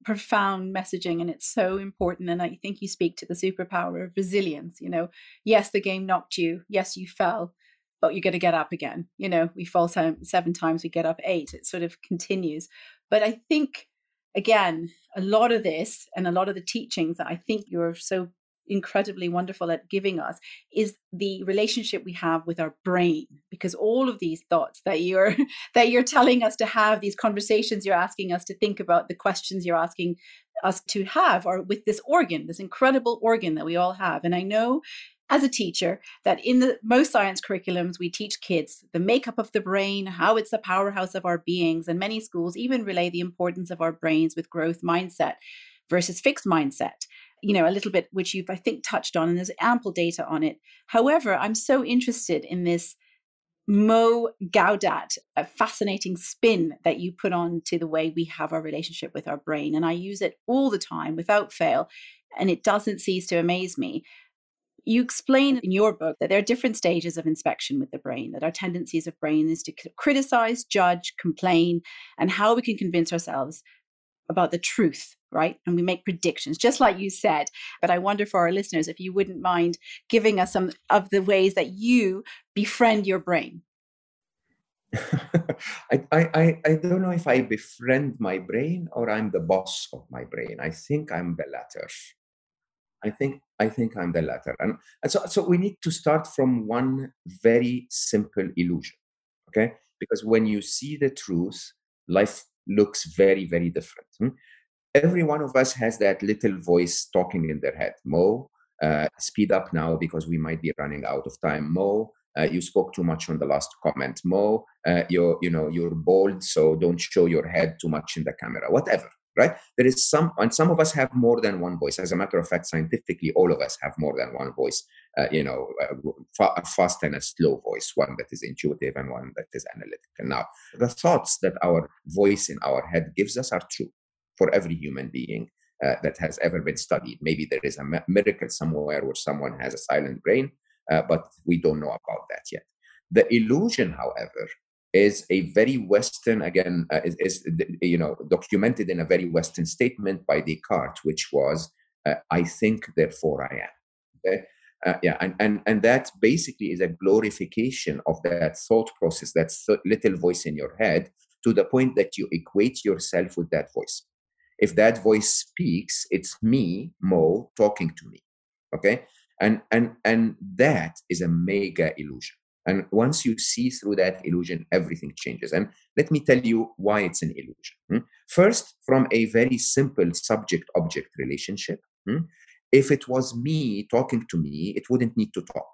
profound messaging and it's so important and i think you speak to the superpower of resilience you know? Yes the game knocked you. Yes you fell but you're going to get up again. You know we fall seven times we get up eight. It sort of continues. But I think, again, a lot of this and a lot of the teachings that I think you're so incredibly wonderful at giving us is the relationship we have with our brain because all of these thoughts that you're that you're telling us to have these conversations you're asking us to think about the questions you're asking us to have are with this organ this incredible organ that we all have. And i know as a teacher that in the most science curriculums we teach kids the makeup of the brain how it's the powerhouse of our beings and many schools even relay the importance of our brains with growth mindset versus fixed mindset you know a little bit which you've i think touched on and there's ample data on it however i'm so interested in this Mo Gawdat, a fascinating spin that you put on to the way we have our relationship with our brain. And I use it all the time without fail. And it doesn't cease to amaze me. You explain in your book that there are different stages of inspection with the brain, that our tendencies of brain is to criticize, judge, complain, and how we can convince ourselves about the truth, right? And we make predictions, just like you said. But I wonder for our listeners if you wouldn't mind giving us some of the ways that you befriend your brain. I, I, I don't know if I befriend my brain or I'm the boss of my brain. I think I'm the latter. I think I think I'm the latter. And, so, so we need to start from one very simple illusion. Okay? Because when you see the truth, life looks very, very different. Hmm? Every one of us has that little voice talking in their head. Mo, uh, speed up now because we might be running out of time. Mo, uh, you spoke too much on the last comment. Mo, uh, you're, you know, you're bold, so don't show your head too much in the camera. Whatever right? There is some, and some of us have more than one voice. As a matter of fact, scientifically, all of us have more than one voice. Uh, you know, uh, a fast and a slow voice, one that is intuitive and one that is analytical. Now, the thoughts that our voice in our head gives us are true for every human being. Uh, that has ever been studied. Maybe there is a miracle somewhere where someone has a silent brain, uh, but we don't know about that yet. The illusion, however, is a very Western, again, uh, is, is, you know documented in a very Western statement by Descartes, which was, uh, "I think, therefore I am." Okay? Uh, yeah, and, and and that basically is a glorification of that thought process, that th- little voice in your head, to the point that you equate yourself with that voice. If that voice speaks, it's me, Mo, talking to me. Okay, and and and that is a mega illusion and once you see through that illusion, everything changes. And let me tell you why it's an illusion. Hmm? First, from a very simple subject object relationship, hmm? if it was me talking to me, it wouldn't need to talk.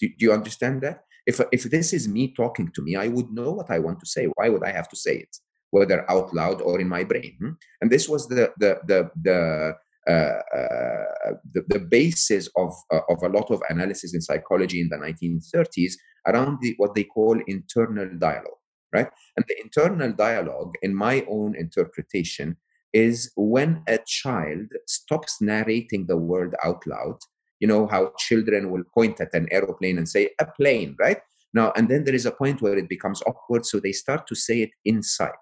Do, you understand that? If, if this is me talking to me, I would know what I want to say. Why would I have to say it? Whether out loud or in my brain. Hmm? And this was the, the, the, the the, the basis of, uh, of a lot of analysis in psychology in the 1930s around the, what they call internal dialogue, right? And the internal dialogue, in my own interpretation, is when a child stops narrating the world out loud. You know how children will point at an aeroplane and say, a plane, right? Now, and then there is a point where it becomes awkward, so they start to say it inside.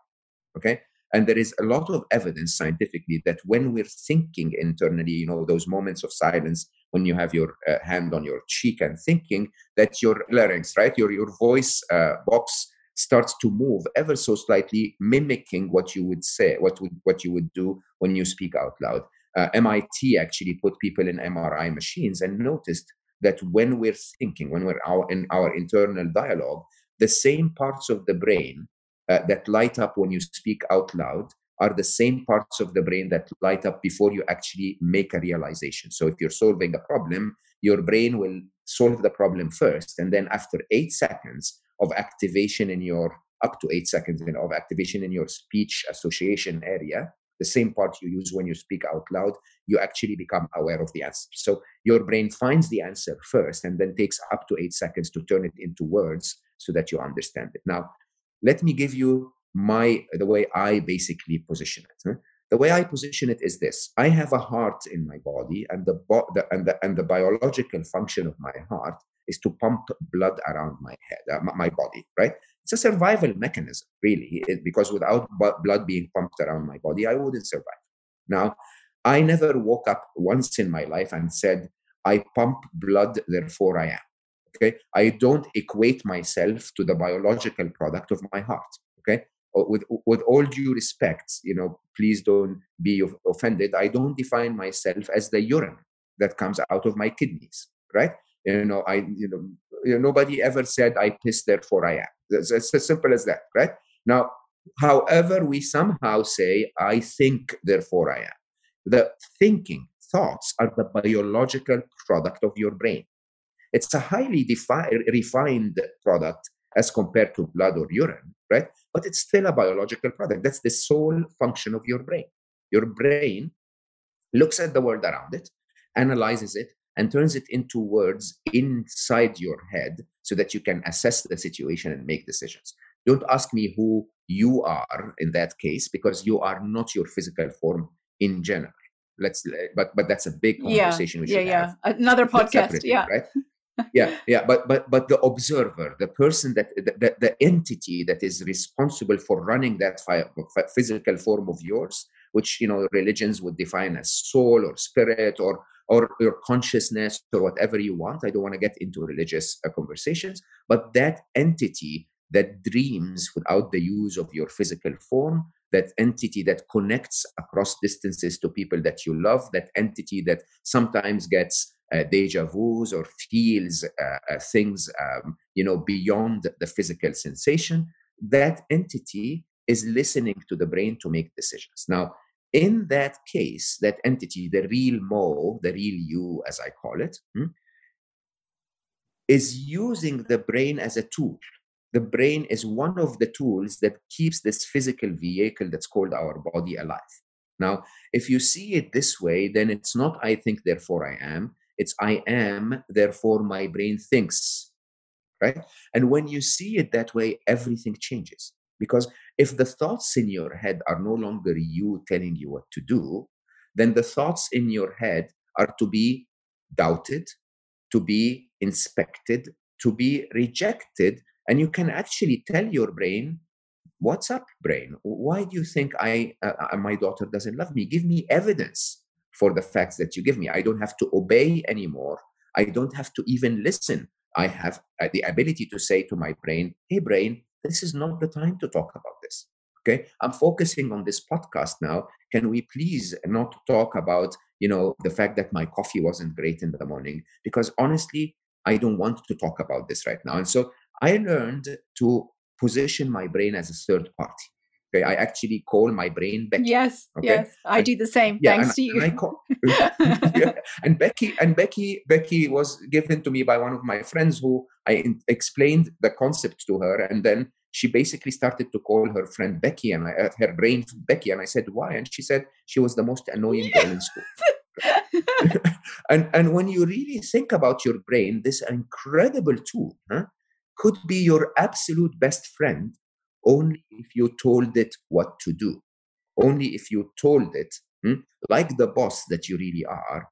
Okay. And there is a lot of evidence scientifically that when we're thinking internally, you know, those moments of silence, when you have your uh, hand on your cheek and thinking, that your larynx, right, your, your voice uh, box starts to move ever so slightly, mimicking what you would say, what would what you would do when you speak out loud. Uh, MIT actually put people in MRI machines and noticed that when we're thinking, when we're our, in our internal dialogue, the same parts of the brain uh, that light up when you speak out loud are the same parts of the brain that light up before you actually make a realization. So if you're solving a problem, your brain will solve the problem first. And then after eight seconds of activation in your, up to eight seconds of activation in your speech association area, the same part you use when you speak out loud, you actually become aware of the answer. So your brain finds the answer first and then takes up to eight seconds to turn it into words so that you understand it. Now, let me give you my the way I basically position it. The way I position it is this: I have a heart in my body, and the, bo- the and the and the biological function of my heart is to pump blood around my head, uh, my body, right? It's a survival mechanism, really, it, because without b- blood being pumped around my body, I wouldn't survive. Now, I never woke up once in my life and said, "I pump blood, therefore I am." Okay, I don't equate myself to the biological product of my heart. Okay, uh, with with all due respect, you know, please don't be offended. I don't define myself as the urine that comes out of my kidneys, right? You know, I you know, you know nobody ever said I piss, therefore I am. It's, it's as simple as that, right? Now, however, we somehow say I think, therefore I am. The thinking thoughts are the biological product of your brain. It's a highly defi- refined product as compared to blood or urine, right? But it's still a biological product. That's the sole function of your brain. Your brain looks at the world around it, analyzes it, and turns it into words inside your head so that you can assess the situation and make decisions. Don't ask me who you are in that case because you are not your physical form in general. Let's, but but that's a big conversation. Yeah, we should have. yeah, yeah. Another podcast. Yeah, right yeah yeah but but but the observer the person that the, the entity that is responsible for running that physical form of yours which you know religions would define as soul or spirit or or your consciousness or whatever you want i don't want to get into religious uh, conversations but that entity that dreams without the use of your physical form that entity that connects across distances to people that you love that entity that sometimes gets uh, deja vus or feels uh, uh, things um, you know beyond the physical sensation that entity is listening to the brain to make decisions. Now in that case that entity the real mo the real you as i call it hmm, is using the brain as a tool. The brain is one of the tools that keeps this physical vehicle that's called our body alive. Now if you see it this way then it's not i think therefore i am it's I am, therefore my brain thinks. Right? And when you see it that way, everything changes. Because if the thoughts in your head are no longer you telling you what to do, then the thoughts in your head are to be doubted, to be inspected, to be rejected. And you can actually tell your brain, What's up, brain? Why do you think I, uh, uh my daughter doesn't love me? Give me evidence for the facts that you give me. I don't have to obey anymore. I don't have to even listen. I have uh, the ability to say to my brain, hey, brain, this is not the time to talk about this. Okay. I'm focusing on this podcast now. Can we please not talk about, you know, the fact that my coffee wasn't great in the morning? Because honestly, I don't want to talk about this right now. And so I learned to position my brain as a third party. Okay, I actually call my brain Becky. Yes, okay? yes, I do the same. Yeah, thanks and, to you. And, call, yeah, and Becky and Becky Becky was given to me by one of my friends who I in, explained the concept to her, and then she basically started to call her friend Becky and I, uh, her brain Becky, and I said why, and she said she was the most annoying girl in school. and and when you really think about your brain, this incredible tool huh, could be your absolute best friend only if you told it what to do. Only if you told it, hmm, like the boss that you really are,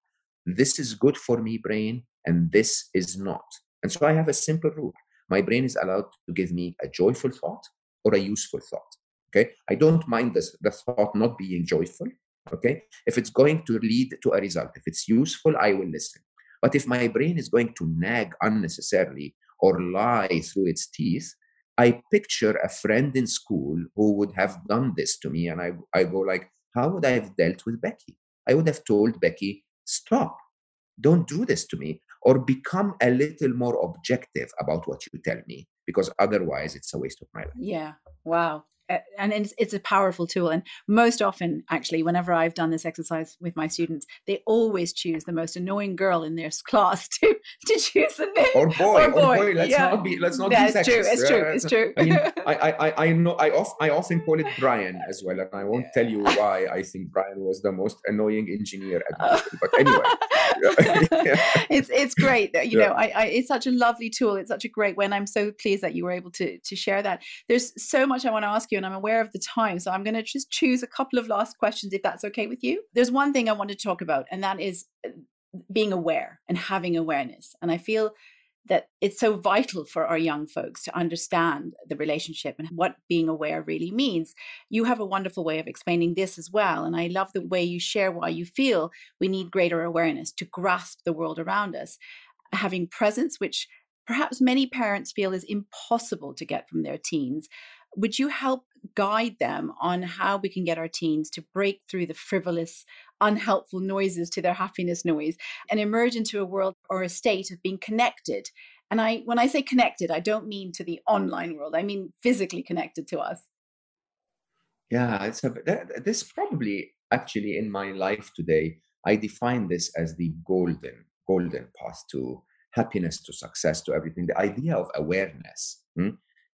this is good for me, brain, and this is not. And so I have a simple rule. My brain is allowed to give me a joyful thought or a useful thought. Okay. I don't mind this, the thought not being joyful. Okay. If it's going to lead to a result, if it's useful, I will listen. But if my brain is going to nag unnecessarily or lie through its teeth, I picture a friend in school who would have done this to me, and I, I go like, how would I have dealt with Becky? I would have told Becky, stop, don't do this to me, or become a little more objective about what you tell me, because otherwise it's a waste of my life. Yeah. Wow. And it's, it's a powerful tool. And most often, actually, whenever I've done this exercise with my students, they always choose the most annoying girl in their class to to choose the name or boy or boy. Or boy. Let's yeah. not be let's not yeah, be it's true. It's true. It's true. I, mean, I, I I know I off, I often call it Brian as well, and I won't tell you why I think Brian was the most annoying engineer at But anyway, it's it's great. You know, I, I it's such a lovely tool. It's such a great way, and I'm so pleased that you were able to to share that. There's so much I want to ask you, and I'm aware of the time, so I'm going to just choose a couple of last questions if that's okay with you. There's one thing I want to talk about, and that is uh, being aware and having awareness. And I feel that it's so vital for our young folks to understand the relationship and what being aware really means. You have a wonderful way of explaining this as well. And I love the way you share why you feel we need greater awareness to grasp the world around us. Having presence, which perhaps many parents feel is impossible to get from their teens. Would you help guide them on how we can get our teens to break through the frivolous, unhelpful noises to their happiness noise and emerge into a world or a state of being connected? And I, when I say connected, I don't mean to the online world. I mean physically connected to us. Yeah, it's a, this probably actually in my life today. I define this as the golden, golden path to happiness, to success, to everything. The idea of awareness. Hmm?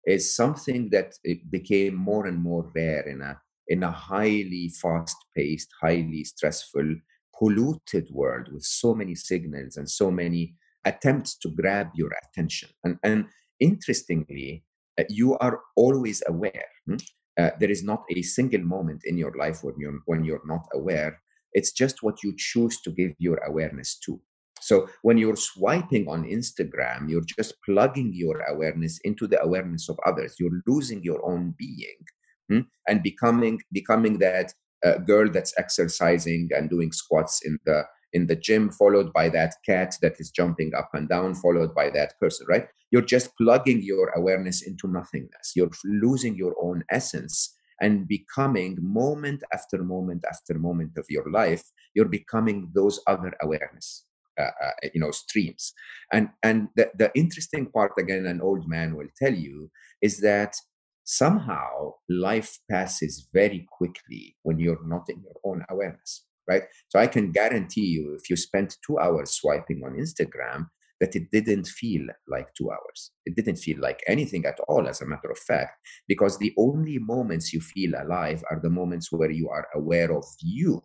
is something that it became more and more rare in a in a highly fast-paced, highly stressful, polluted world with so many signals and so many attempts to grab your attention. And, and interestingly, uh, you are always aware. Hmm? Uh, there is not a single moment in your life when you're when you're not aware. It's just what you choose to give your awareness to. So when you're swiping on Instagram, you're just plugging your awareness into the awareness of others. You're losing your own being? And becoming becoming that uh, girl that's exercising and doing squats in the in the gym, followed by that cat that is jumping up and down, followed by that person, right? You're just plugging your awareness into nothingness. You're losing your own essence and becoming moment after moment after moment of your life, you're becoming those other awareness. Uh, uh, you know streams and and the, the interesting part again an old man will tell you is that somehow life passes very quickly when you're not in your own awareness right? So i can guarantee you if you spent two hours swiping on instagram that it didn't feel like two hours. It didn't feel like anything at all as a matter of fact because the only moments you feel alive are the moments where you are aware of you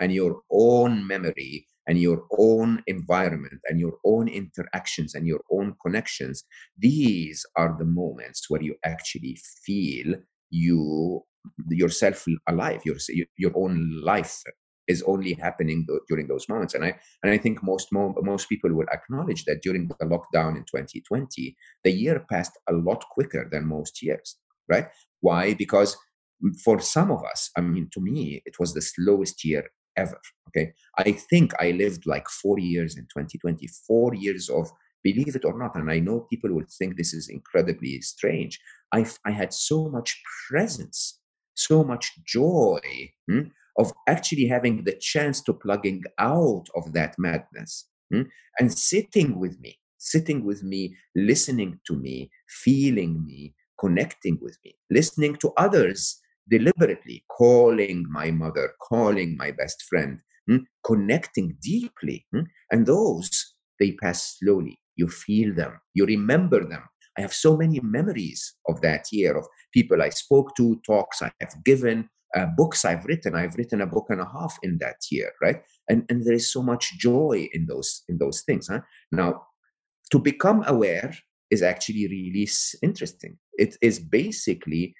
and your own memory and your own environment and your own interactions and your own connections these are the moments where you actually feel you yourself alive your your own life is only happening during those moments. And i and i think most most people will acknowledge that during the lockdown in 2020 the year passed a lot quicker than most years right? Why? Because mm, for some of us i mean to me it was the slowest year ever. Okay. I think I lived like four years in 2020, four years of believe it or not. And I know people will think this is incredibly strange. I, I had so much presence, so much joy hmm, of actually having the chance to plugging out of that madness hmm, and sitting with me, sitting with me, listening to me, feeling me, connecting with me, listening to others deliberately calling my mother, calling my best friend, hmm, connecting deeply. Hmm, and those, they pass slowly. You feel them, you remember them. I have so many memories of that year of people I spoke to, talks I have given, uh, books I've written. I've written a book and a half in that year, right? And and there is so much joy in those in those things. Huh? Now, to become aware is actually really interesting. It is basically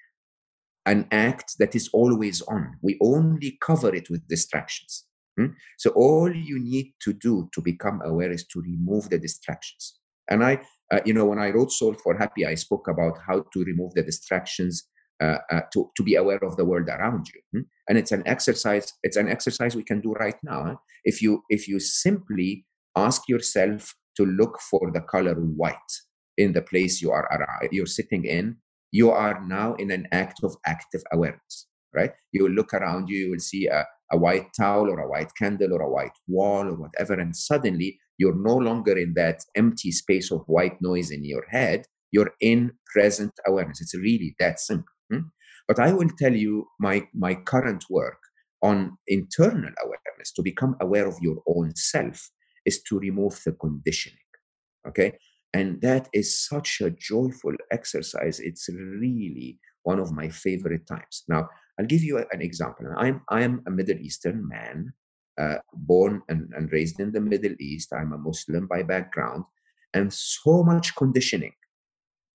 an act that is always on. We only cover it with distractions. Hmm? So all you need to do to become aware is to remove the distractions. And I, uh, you know, when I wrote Solve for Happy, I spoke about how to remove the distractions uh, uh, to, to be aware of the world around you. Hmm? And it's an exercise. It's an exercise we can do right now. Huh? If you if you simply ask yourself to look for the color white in the place you are you're sitting in, you are now in an act of active awareness, right? You will look around you, you will see a, a white towel or a white candle or a white wall or whatever, and suddenly you're no longer in that empty space of white noise in your head. You're in present awareness. It's really that simple. Hmm? But I will tell you my, my current work on internal awareness, to become aware of your own self, is to remove the conditioning. Okay. And that is such a joyful exercise. It's really one of my favorite times. Now, I'll give you an example. I'm, I'm a Middle Eastern man, uh, born and, and raised in the Middle East. I'm a Muslim by background. And so much conditioning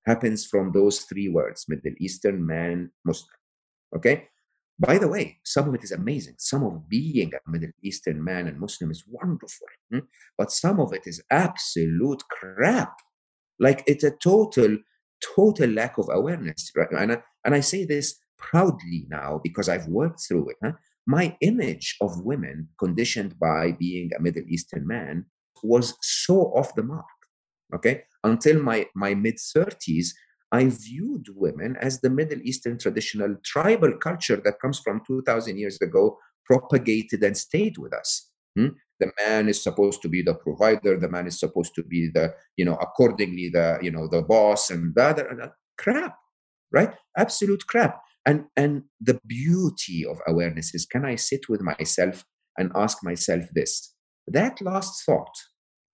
happens from those three words Middle Eastern man, Muslim. Okay? By the way, some of it is amazing. Some of being a Middle Eastern man and Muslim is wonderful. Hmm? But some of it is absolute crap. Like it's a total, total lack of awareness. Right? And I, and I say this proudly now because I've worked through it. Huh? My image of women conditioned by being a Middle Eastern man was so off the mark. Okay. Until my, my mid 30s, I viewed women as the Middle Eastern traditional tribal culture that comes from 2000 years ago, propagated and stayed with us. Hmm? The man is supposed to be the provider. The man is supposed to be the, you know, accordingly the, you know, the boss and that, and crap, right? Absolute crap. And and the beauty of awareness is, can I sit with myself and ask myself this? That last thought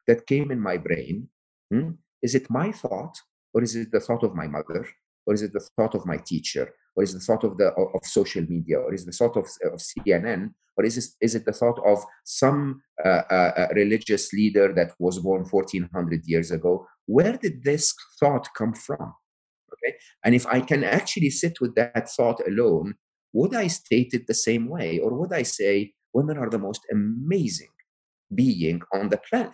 that came in my brain, hmm, is it my thought or is it the thought of my mother or is it the thought of my teacher or is the thought of the of social media or is the thought of, of cnn or is it, is it the thought of some uh, uh, uh, religious leader that was born 1400 years ago? Where did this thought come from? Okay? And if i can actually sit with that thought alone would i state it the same way or would i say women are the most amazing being on the planet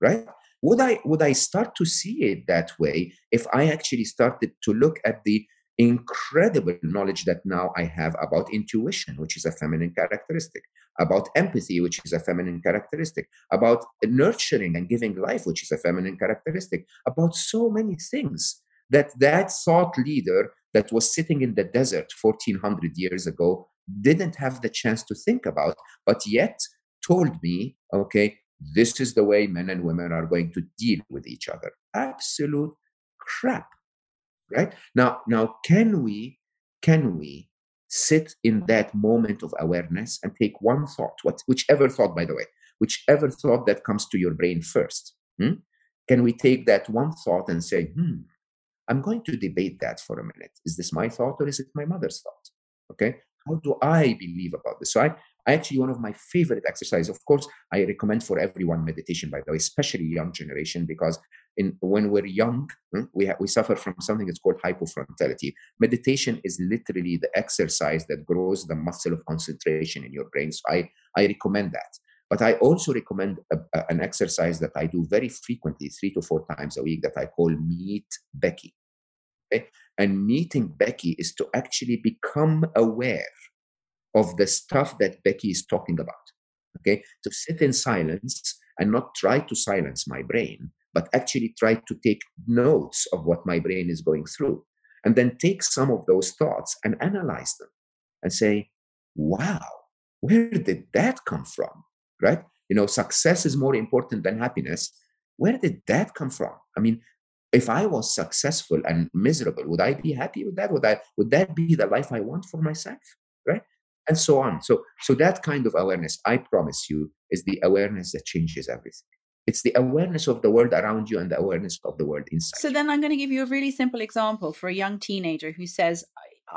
right? Would i would i start to see it that way if i actually started to look at the incredible knowledge that now i have about intuition which is a feminine characteristic about empathy which is a feminine characteristic about nurturing and giving life which is a feminine characteristic about so many things that that thought leader that was sitting in the desert 1400 years ago didn't have the chance to think about but yet told me okay this is the way men and women are going to deal with each other. Absolute crap. Right? Now, now can we can we sit in that moment of awareness and take one thought, what whichever thought, by the way, whichever thought that comes to your brain first. Hmm? Can we take that one thought and say, hmm, I'm going to debate that for a minute. Is this my thought or is it my mother's thought? Okay. How do I believe about this? So I, actually one of my favorite exercises. Of course, I recommend for everyone meditation, by the way, especially young generation, because in when we're young, hmm, we ha- we suffer from something that's called hypofrontality. Meditation is literally the exercise that grows the muscle of concentration in your brain. So I I recommend that. But I also recommend a, a, an exercise that I do very frequently, three to four times a week, that I call Meet Becky. Okay? And meeting Becky is to actually become aware of the stuff that Becky is talking about. Okay, to sit in silence and not try to silence my brain, but actually try to take notes of what my brain is going through. And then take some of those thoughts and analyze them and say, wow, where did that come from? Right? You know, success is more important than happiness. Where did that come from? I mean, if I was successful and miserable, would I be happy with that? Would I would that be the life I want for myself? Right? and so on. So, so that kind of awareness, I promise you, is the awareness that changes everything. It's the awareness of the world around you and the awareness of the world inside. So then I'm going to give you a really simple example for a young teenager who says,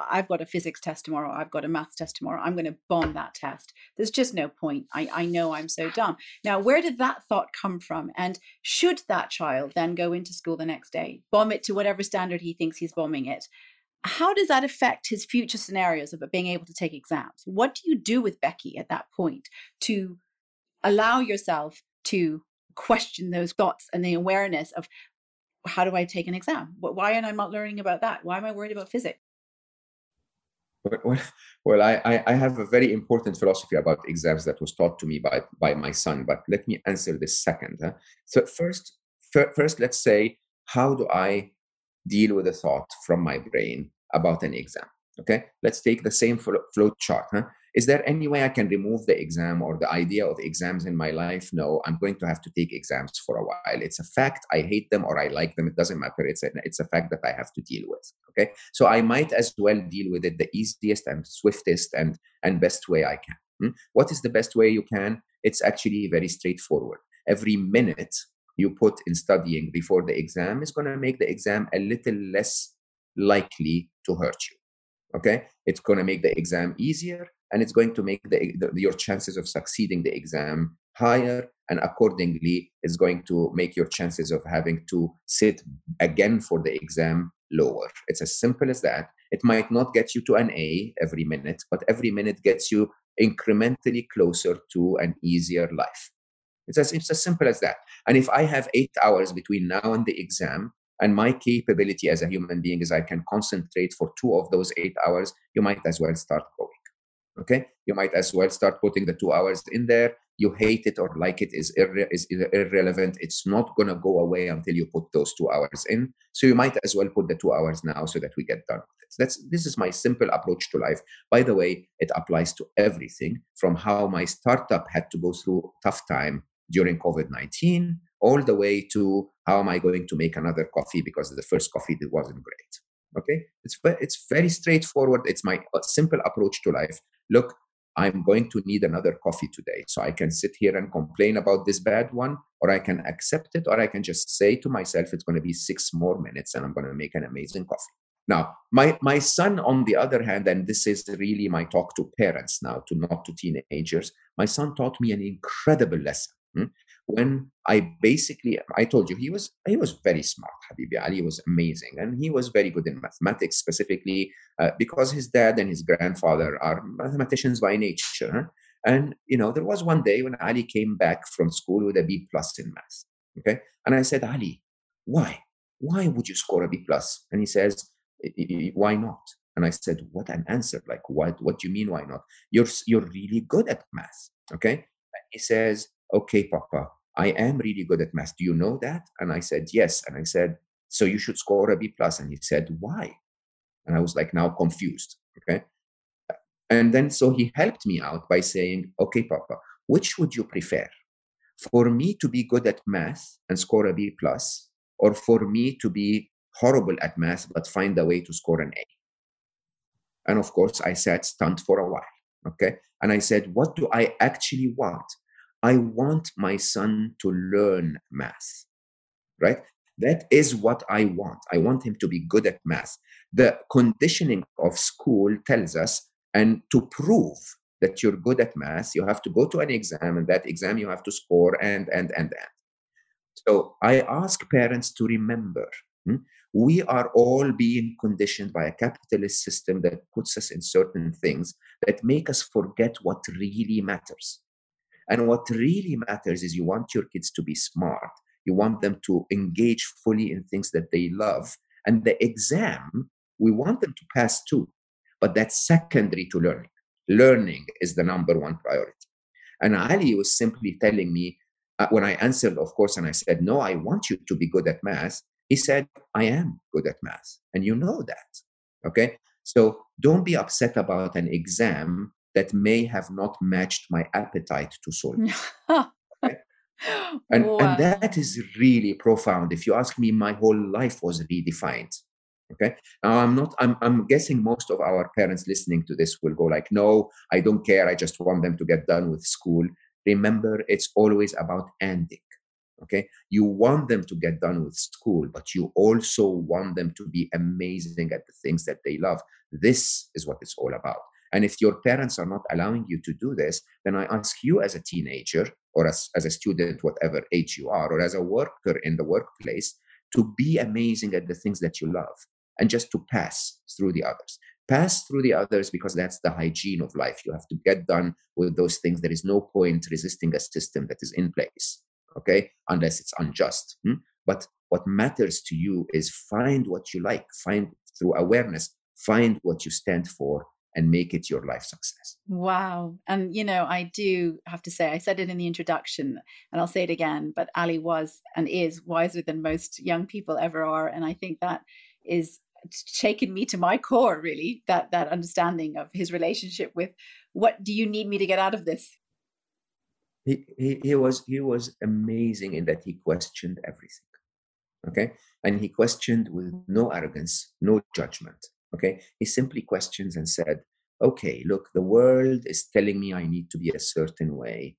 I've got a physics test tomorrow. I've got a maths test tomorrow. I'm going to bomb that test. There's just no point. I, I know I'm so dumb. Now, where did that thought come from? And should that child then go into school the next day, bomb it to whatever standard he thinks he's bombing it, how does that affect his future scenarios of being able to take exams? What do you do with Becky at that point to allow yourself to question those thoughts and the awareness of how do I take an exam? Why am I not learning about that? Why am I worried about physics? Well, well I, I have a very important philosophy about exams that was taught to me by, by my son, but let me answer this second. Huh? So first, first, let's say, how do I deal with a thought from my brain about an exam. Okay, let's take the same flow chart. Huh? Is there any way I can remove the exam or the idea of exams in my life? No, I'm going to have to take exams for a while. It's a fact. I hate them or I like them. It doesn't matter. It's a, it's a fact that I have to deal with. Okay. So I might as well deal with it the easiest and swiftest and, and best way I can. Hmm? What is the best way you can? It's actually very straightforward. Every minute you put in studying before the exam is going to make the exam a little less likely to hurt you. Okay, it's going to make the exam easier and it's going to make the, the, your chances of succeeding the exam higher and accordingly it's going to make your chances of having to sit again for the exam lower. It's as simple as that. It might not get you to an a every minute but every minute gets you incrementally closer to an easier life. It's as, it's as simple as that. And if i have eight hours between now and the exam and my capability as a human being is I can concentrate for two of those eight hours, you might as well start going. Okay, you might as well start putting the two hours in there. You hate it or like it is, irre- is irrelevant. It's not going to go away until you put those two hours in. So you might as well put the two hours now so that we get done with it. That's this is my simple approach to life. By the way, it applies to everything from how my startup had to go through tough time during COVID 19 all the way to how am I going to make another coffee because the first coffee wasn't great. Okay, it's it's very straightforward. It's my uh, simple approach to life. Look, I'm going to need another coffee today, so I can sit here and complain about this bad one, or I can accept it, or I can just say to myself, it's going to be six more minutes, and I'm going to make an amazing coffee. Now, my my son, on the other hand, and this is really my talk to parents now, to not to teenagers. My son taught me an incredible lesson. When I basically I told you he was he was very smart. Habibi Ali was amazing, and he was very good in mathematics specifically uh, because his dad and his grandfather are mathematicians by nature. And you know, there was one day when Ali came back from school with a B plus in math. Okay, and I said, Ali, why? Why would you score a B plus? And he says, why not? And I said, what an answer! Like, what? What do you mean? Why not? You're you're really good at math. Okay. And he says, okay, Papa, I am really good at math. Do you know that? And I said, Yes. And I said, So you should score a B plus. And he said, Why? And I was like, now confused. Okay. And then so he helped me out by saying, Okay, Papa, which would you prefer? For me to be good at math and score a B plus, or for me to be horrible at math but find a way to score an A? And of course, I sat stunned for a while. Okay. And I said, What do I actually want? I want my son to learn math, right? That is what I want. I want him to be good at math. The conditioning of school tells us, and to prove that you're good at math, you have to go to an exam, and that exam you have to score, and, and, and, and. So I ask parents to remember hmm, we are all being conditioned by a capitalist system that puts us in certain things that make us forget what really matters. And what really matters is you want your kids to be smart. You want them to engage fully in things that they love. And the exam, we want them to pass too, but that's secondary to learning. Learning is the number one priority. And Ali was simply telling me, uh, when I answered, of course, and I said, No, I want you to be good at math. He said, I am good at math. And you know that. Okay. So don't be upset about an exam that may have not matched my appetite to solve. okay? and, wow. and that is really profound. If you ask me, my whole life was redefined. Okay. Now I'm not, I'm, I'm guessing most of our parents listening to this will go like, no, I don't care. I just want them to get done with school. Remember, it's always about ending. Okay. You want them to get done with school, but you also want them to be amazing at the things that they love. This is what it's all about. And if your parents are not allowing you to do this, then I ask you as a teenager or as, as a student, whatever age you are, or as a worker in the workplace, to be amazing at the things that you love and just to pass through the others. Pass through the others because that's the hygiene of life. You have to get done with those things. There is no point resisting a system that is in place, okay, unless it's unjust. Hmm? But what matters to you is find what you like, find through awareness, find what you stand for, and make it your life success. Wow. And, you know, I do have to say, I said it in the introduction and I'll say it again, but Ali was and is wiser than most young people ever are. And I think that is shaken me to my core really that that understanding of his relationship with what do you need me to get out of this he, he, he was he was amazing in that he questioned everything okay and he questioned with no arrogance no judgment okay he simply questions and said okay look the world is telling me i need to be a certain way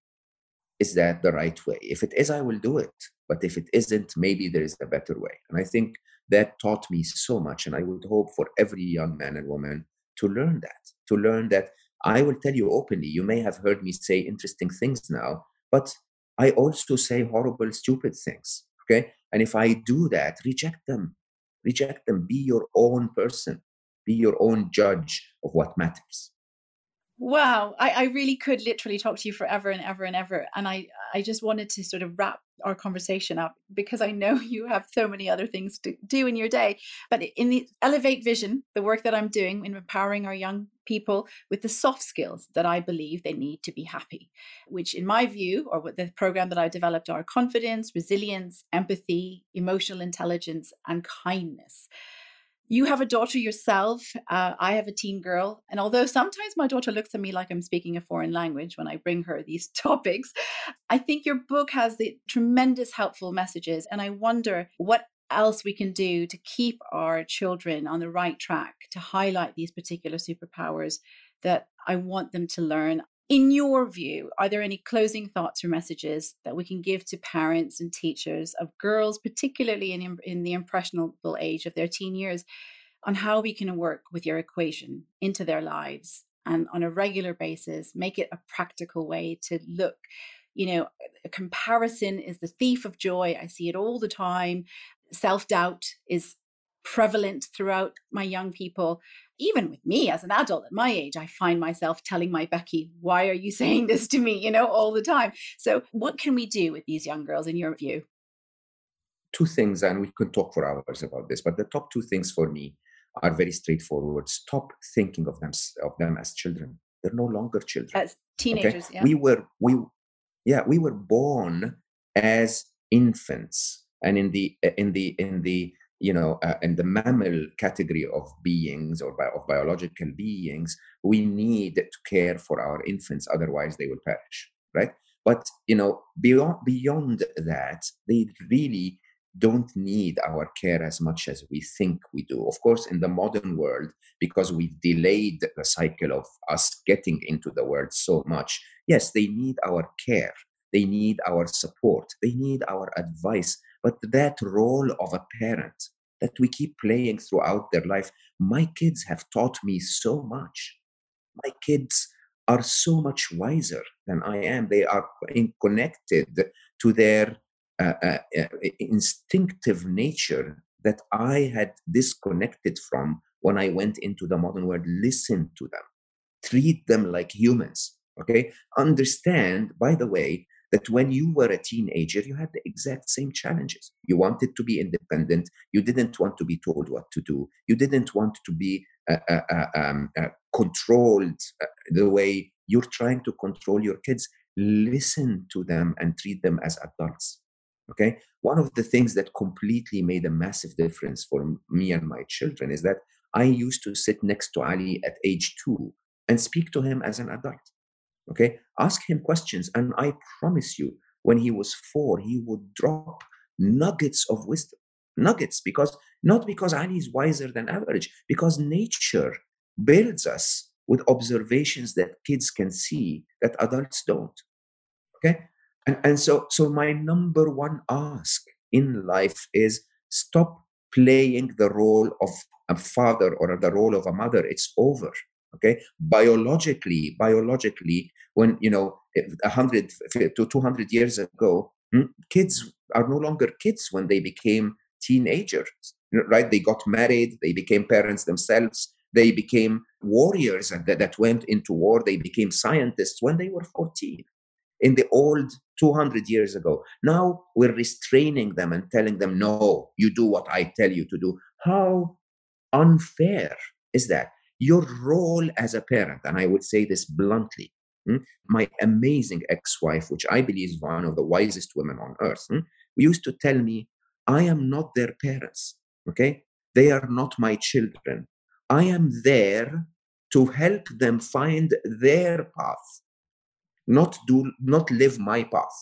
is that the right way if it is i will do it but if it isn't maybe there is a better way and i think that taught me so much and i would hope for every young man and woman to learn that to learn that I will tell you openly, you may have heard me say interesting things now, but I also say horrible, stupid things. Okay. And if I do that, reject them. Reject them. Be your own person. Be your own judge of what matters. Wow, I, I really could literally talk to you forever and ever and ever. And I, I just wanted to sort of wrap our conversation up because I know you have so many other things to do in your day. But in the Elevate Vision, the work that I'm doing in empowering our young people with the soft skills that I believe they need to be happy, which, in my view, or what the program that I developed are confidence, resilience, empathy, emotional intelligence, and kindness. You have a daughter yourself. Uh, I have a teen girl. And although sometimes my daughter looks at me like I'm speaking a foreign language when I bring her these topics, I think your book has the tremendous helpful messages. And I wonder what else we can do to keep our children on the right track to highlight these particular superpowers that I want them to learn in your view, are there any closing thoughts or messages that we can give to parents and teachers of girls, particularly in, in the impressionable age of their teen years, on how we can work with your equation into their lives and on a regular basis make it a practical way to look? You know, a comparison is the thief of joy. I see it all the time. Self doubt is prevalent throughout my young people even with me as an adult at my age, I find myself telling my Becky, why are you saying this to me, you know, all the time? So, what can we do with these young girls in your view? Two things, and we could talk for hours about this, but the top two things for me are very straightforward. Stop thinking of them of them as children. They're no longer children. As teenagers, okay? yeah. We were we yeah, we were born as infants. And in the in the in the you know, uh, in the mammal category of beings or bi- of biological beings, we need to care for our infants, otherwise they will perish, right? But you know, beyond beyond that, they really don't need our care as much as we think we do. Of course, in the modern world, because we've delayed the cycle of us getting into the world so much, yes, they need our care. They need our support. They need our advice but that role of a parent that we keep playing throughout their life, my kids have taught me so much. My kids are so much wiser than I am. They are connected to their uh, uh, uh, instinctive nature that I had disconnected from when I went into the modern world. Listen to them, treat them like humans. Okay, understand. By the way, that when you were a teenager, you had the exact same challenges. You wanted to be independent. You didn't want to be told what to do. You didn't want to be uh, uh, uh um, uh, controlled uh, the way you're trying to control your kids. Listen to them and treat them as adults. Okay. One of the things that completely made a massive difference for me and my children is that I used to sit next to Ali at age two and speak to him as an adult. Okay, ask him questions, and I promise you, when he was four, he would drop nuggets of wisdom. Nuggets, because not because Ali is wiser than average, because nature builds us with observations that kids can see that adults don't. Okay, and and so so my number one ask in life is stop playing the role of a father or the role of a mother. It's over okay? Biologically biologically when you know 100 to 200 years ago hmm, kids are no longer kids when they became teenagers right? They got married they became parents themselves they became warriors that, that went into war they became scientists when they were 14 in the old 200 years ago. Now we're restraining them and telling them no you do what i tell you to do. How unfair is that your role as a parent, and I would say this bluntly, hmm, my amazing ex wife, which I believe is one of the wisest women on earth, hmm, used to tell me, I am not their parents. Okay? They are not my children. I am there to help them find their path, not do not live my path.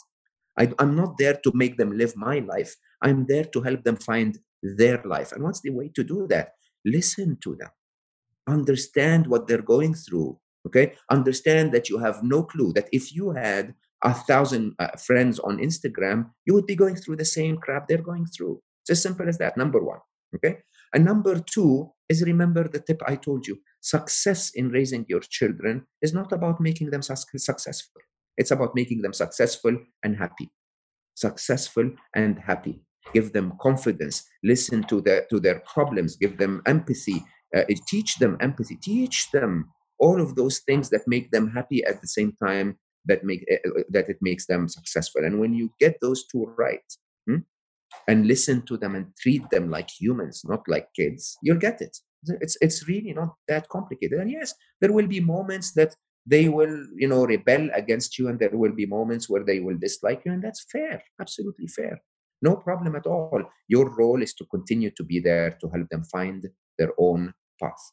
I, I'm not there to make them live my life. I'm there to help them find their life. And what's the way to do that? Listen to them. Understand what they're going through. Okay. Understand that you have no clue that if you had a thousand uh, friends on Instagram, you would be going through the same crap they're going through. It's as simple as that. Number one. Okay. And number two is remember the tip I told you. Success in raising your children is not about making them successful. It's about making them successful and happy. Successful and happy. Give them confidence. Listen to their to their problems. Give them empathy. Uh, teach them empathy. Teach them all of those things that make them happy at the same time that make uh, that it makes them successful. And when you get those two right, hmm, and listen to them and treat them like humans, not like kids, you'll get it. It's it's really not that complicated. And yes, there will be moments that they will, you know, rebel against you, and there will be moments where they will dislike you, and that's fair, absolutely fair. No problem at all. Your role is to continue to be there to help them find their own path.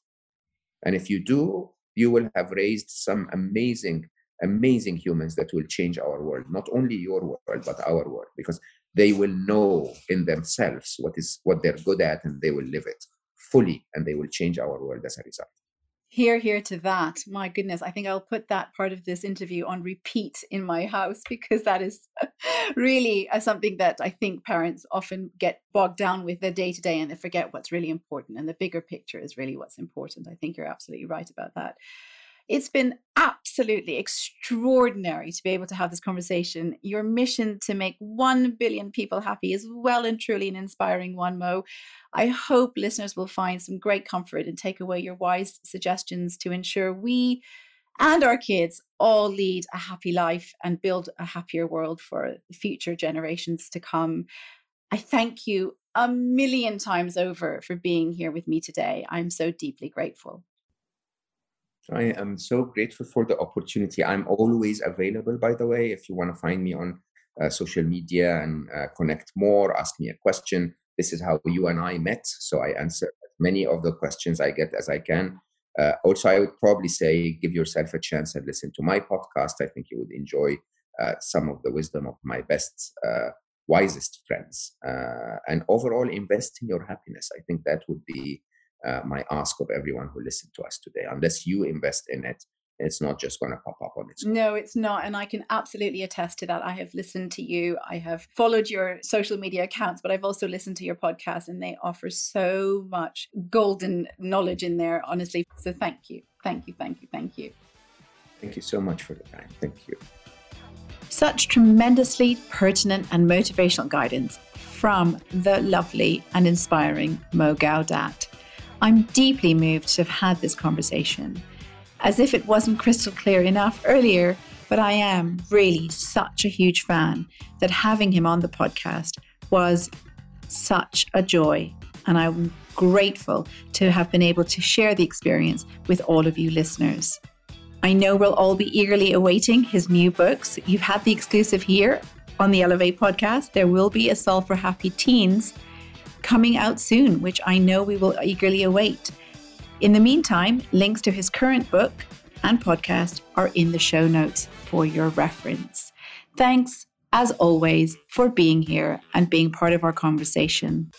And if you do, you will have raised some amazing, amazing humans that will change our world, not only your world, but our world, because they will know in themselves what is what they're good at and they will live it fully and they will change our world as a result Hear, hear to that. My goodness, I think I'll put that part of this interview on repeat in my house because that is really uh, something that I think parents often get bogged down with their day to day and they forget what's really important. And the bigger picture is really what's important. I think you're absolutely right about that. It's been absolutely extraordinary to be able to have this conversation. Your mission to make 1 billion people happy is well and truly an inspiring one, Mo. I hope listeners will find some great comfort and take away your wise suggestions to ensure we and our kids all lead a happy life and build a happier world for future generations to come. I thank you a million times over for being here with me today. I'm so deeply grateful. I am so grateful for the opportunity. I'm always available, by the way, if you want to find me on uh, social media and uh, connect more, ask me a question. This is how you and I met. So I answer many of the questions I get as I can. Uh, also, I would probably say give yourself a chance and listen to my podcast. I think you would enjoy uh, some of the wisdom of my best, uh, wisest friends. Uh, and overall, invest in your happiness. I think that would be uh, my ask of everyone who listened to us today. Unless you invest in it, it's not just going to pop up on its own. No, it's not. And I can absolutely attest to that. I have listened to you, I have followed your social media accounts, but I've also listened to your podcast, and they offer so much golden knowledge in there, honestly. So thank you. Thank you. Thank you. Thank you. Thank you so much for the time. Thank you. Such tremendously pertinent and motivational guidance from the lovely and inspiring Mo Gawdat. I'm deeply moved to have had this conversation. As if it wasn't crystal clear enough earlier, but I am really such a huge fan that having him on the podcast was such a joy. And I'm grateful to have been able to share the experience with all of you listeners. I know we'll all be eagerly awaiting his new books. You've had the exclusive here on the Elevate podcast. There will be a Solve for Happy Teens coming out soon, which I know we will eagerly await. In the meantime, links to his current book and podcast are in the show notes for your reference. Thanks, as always, for being here and being part of our conversation.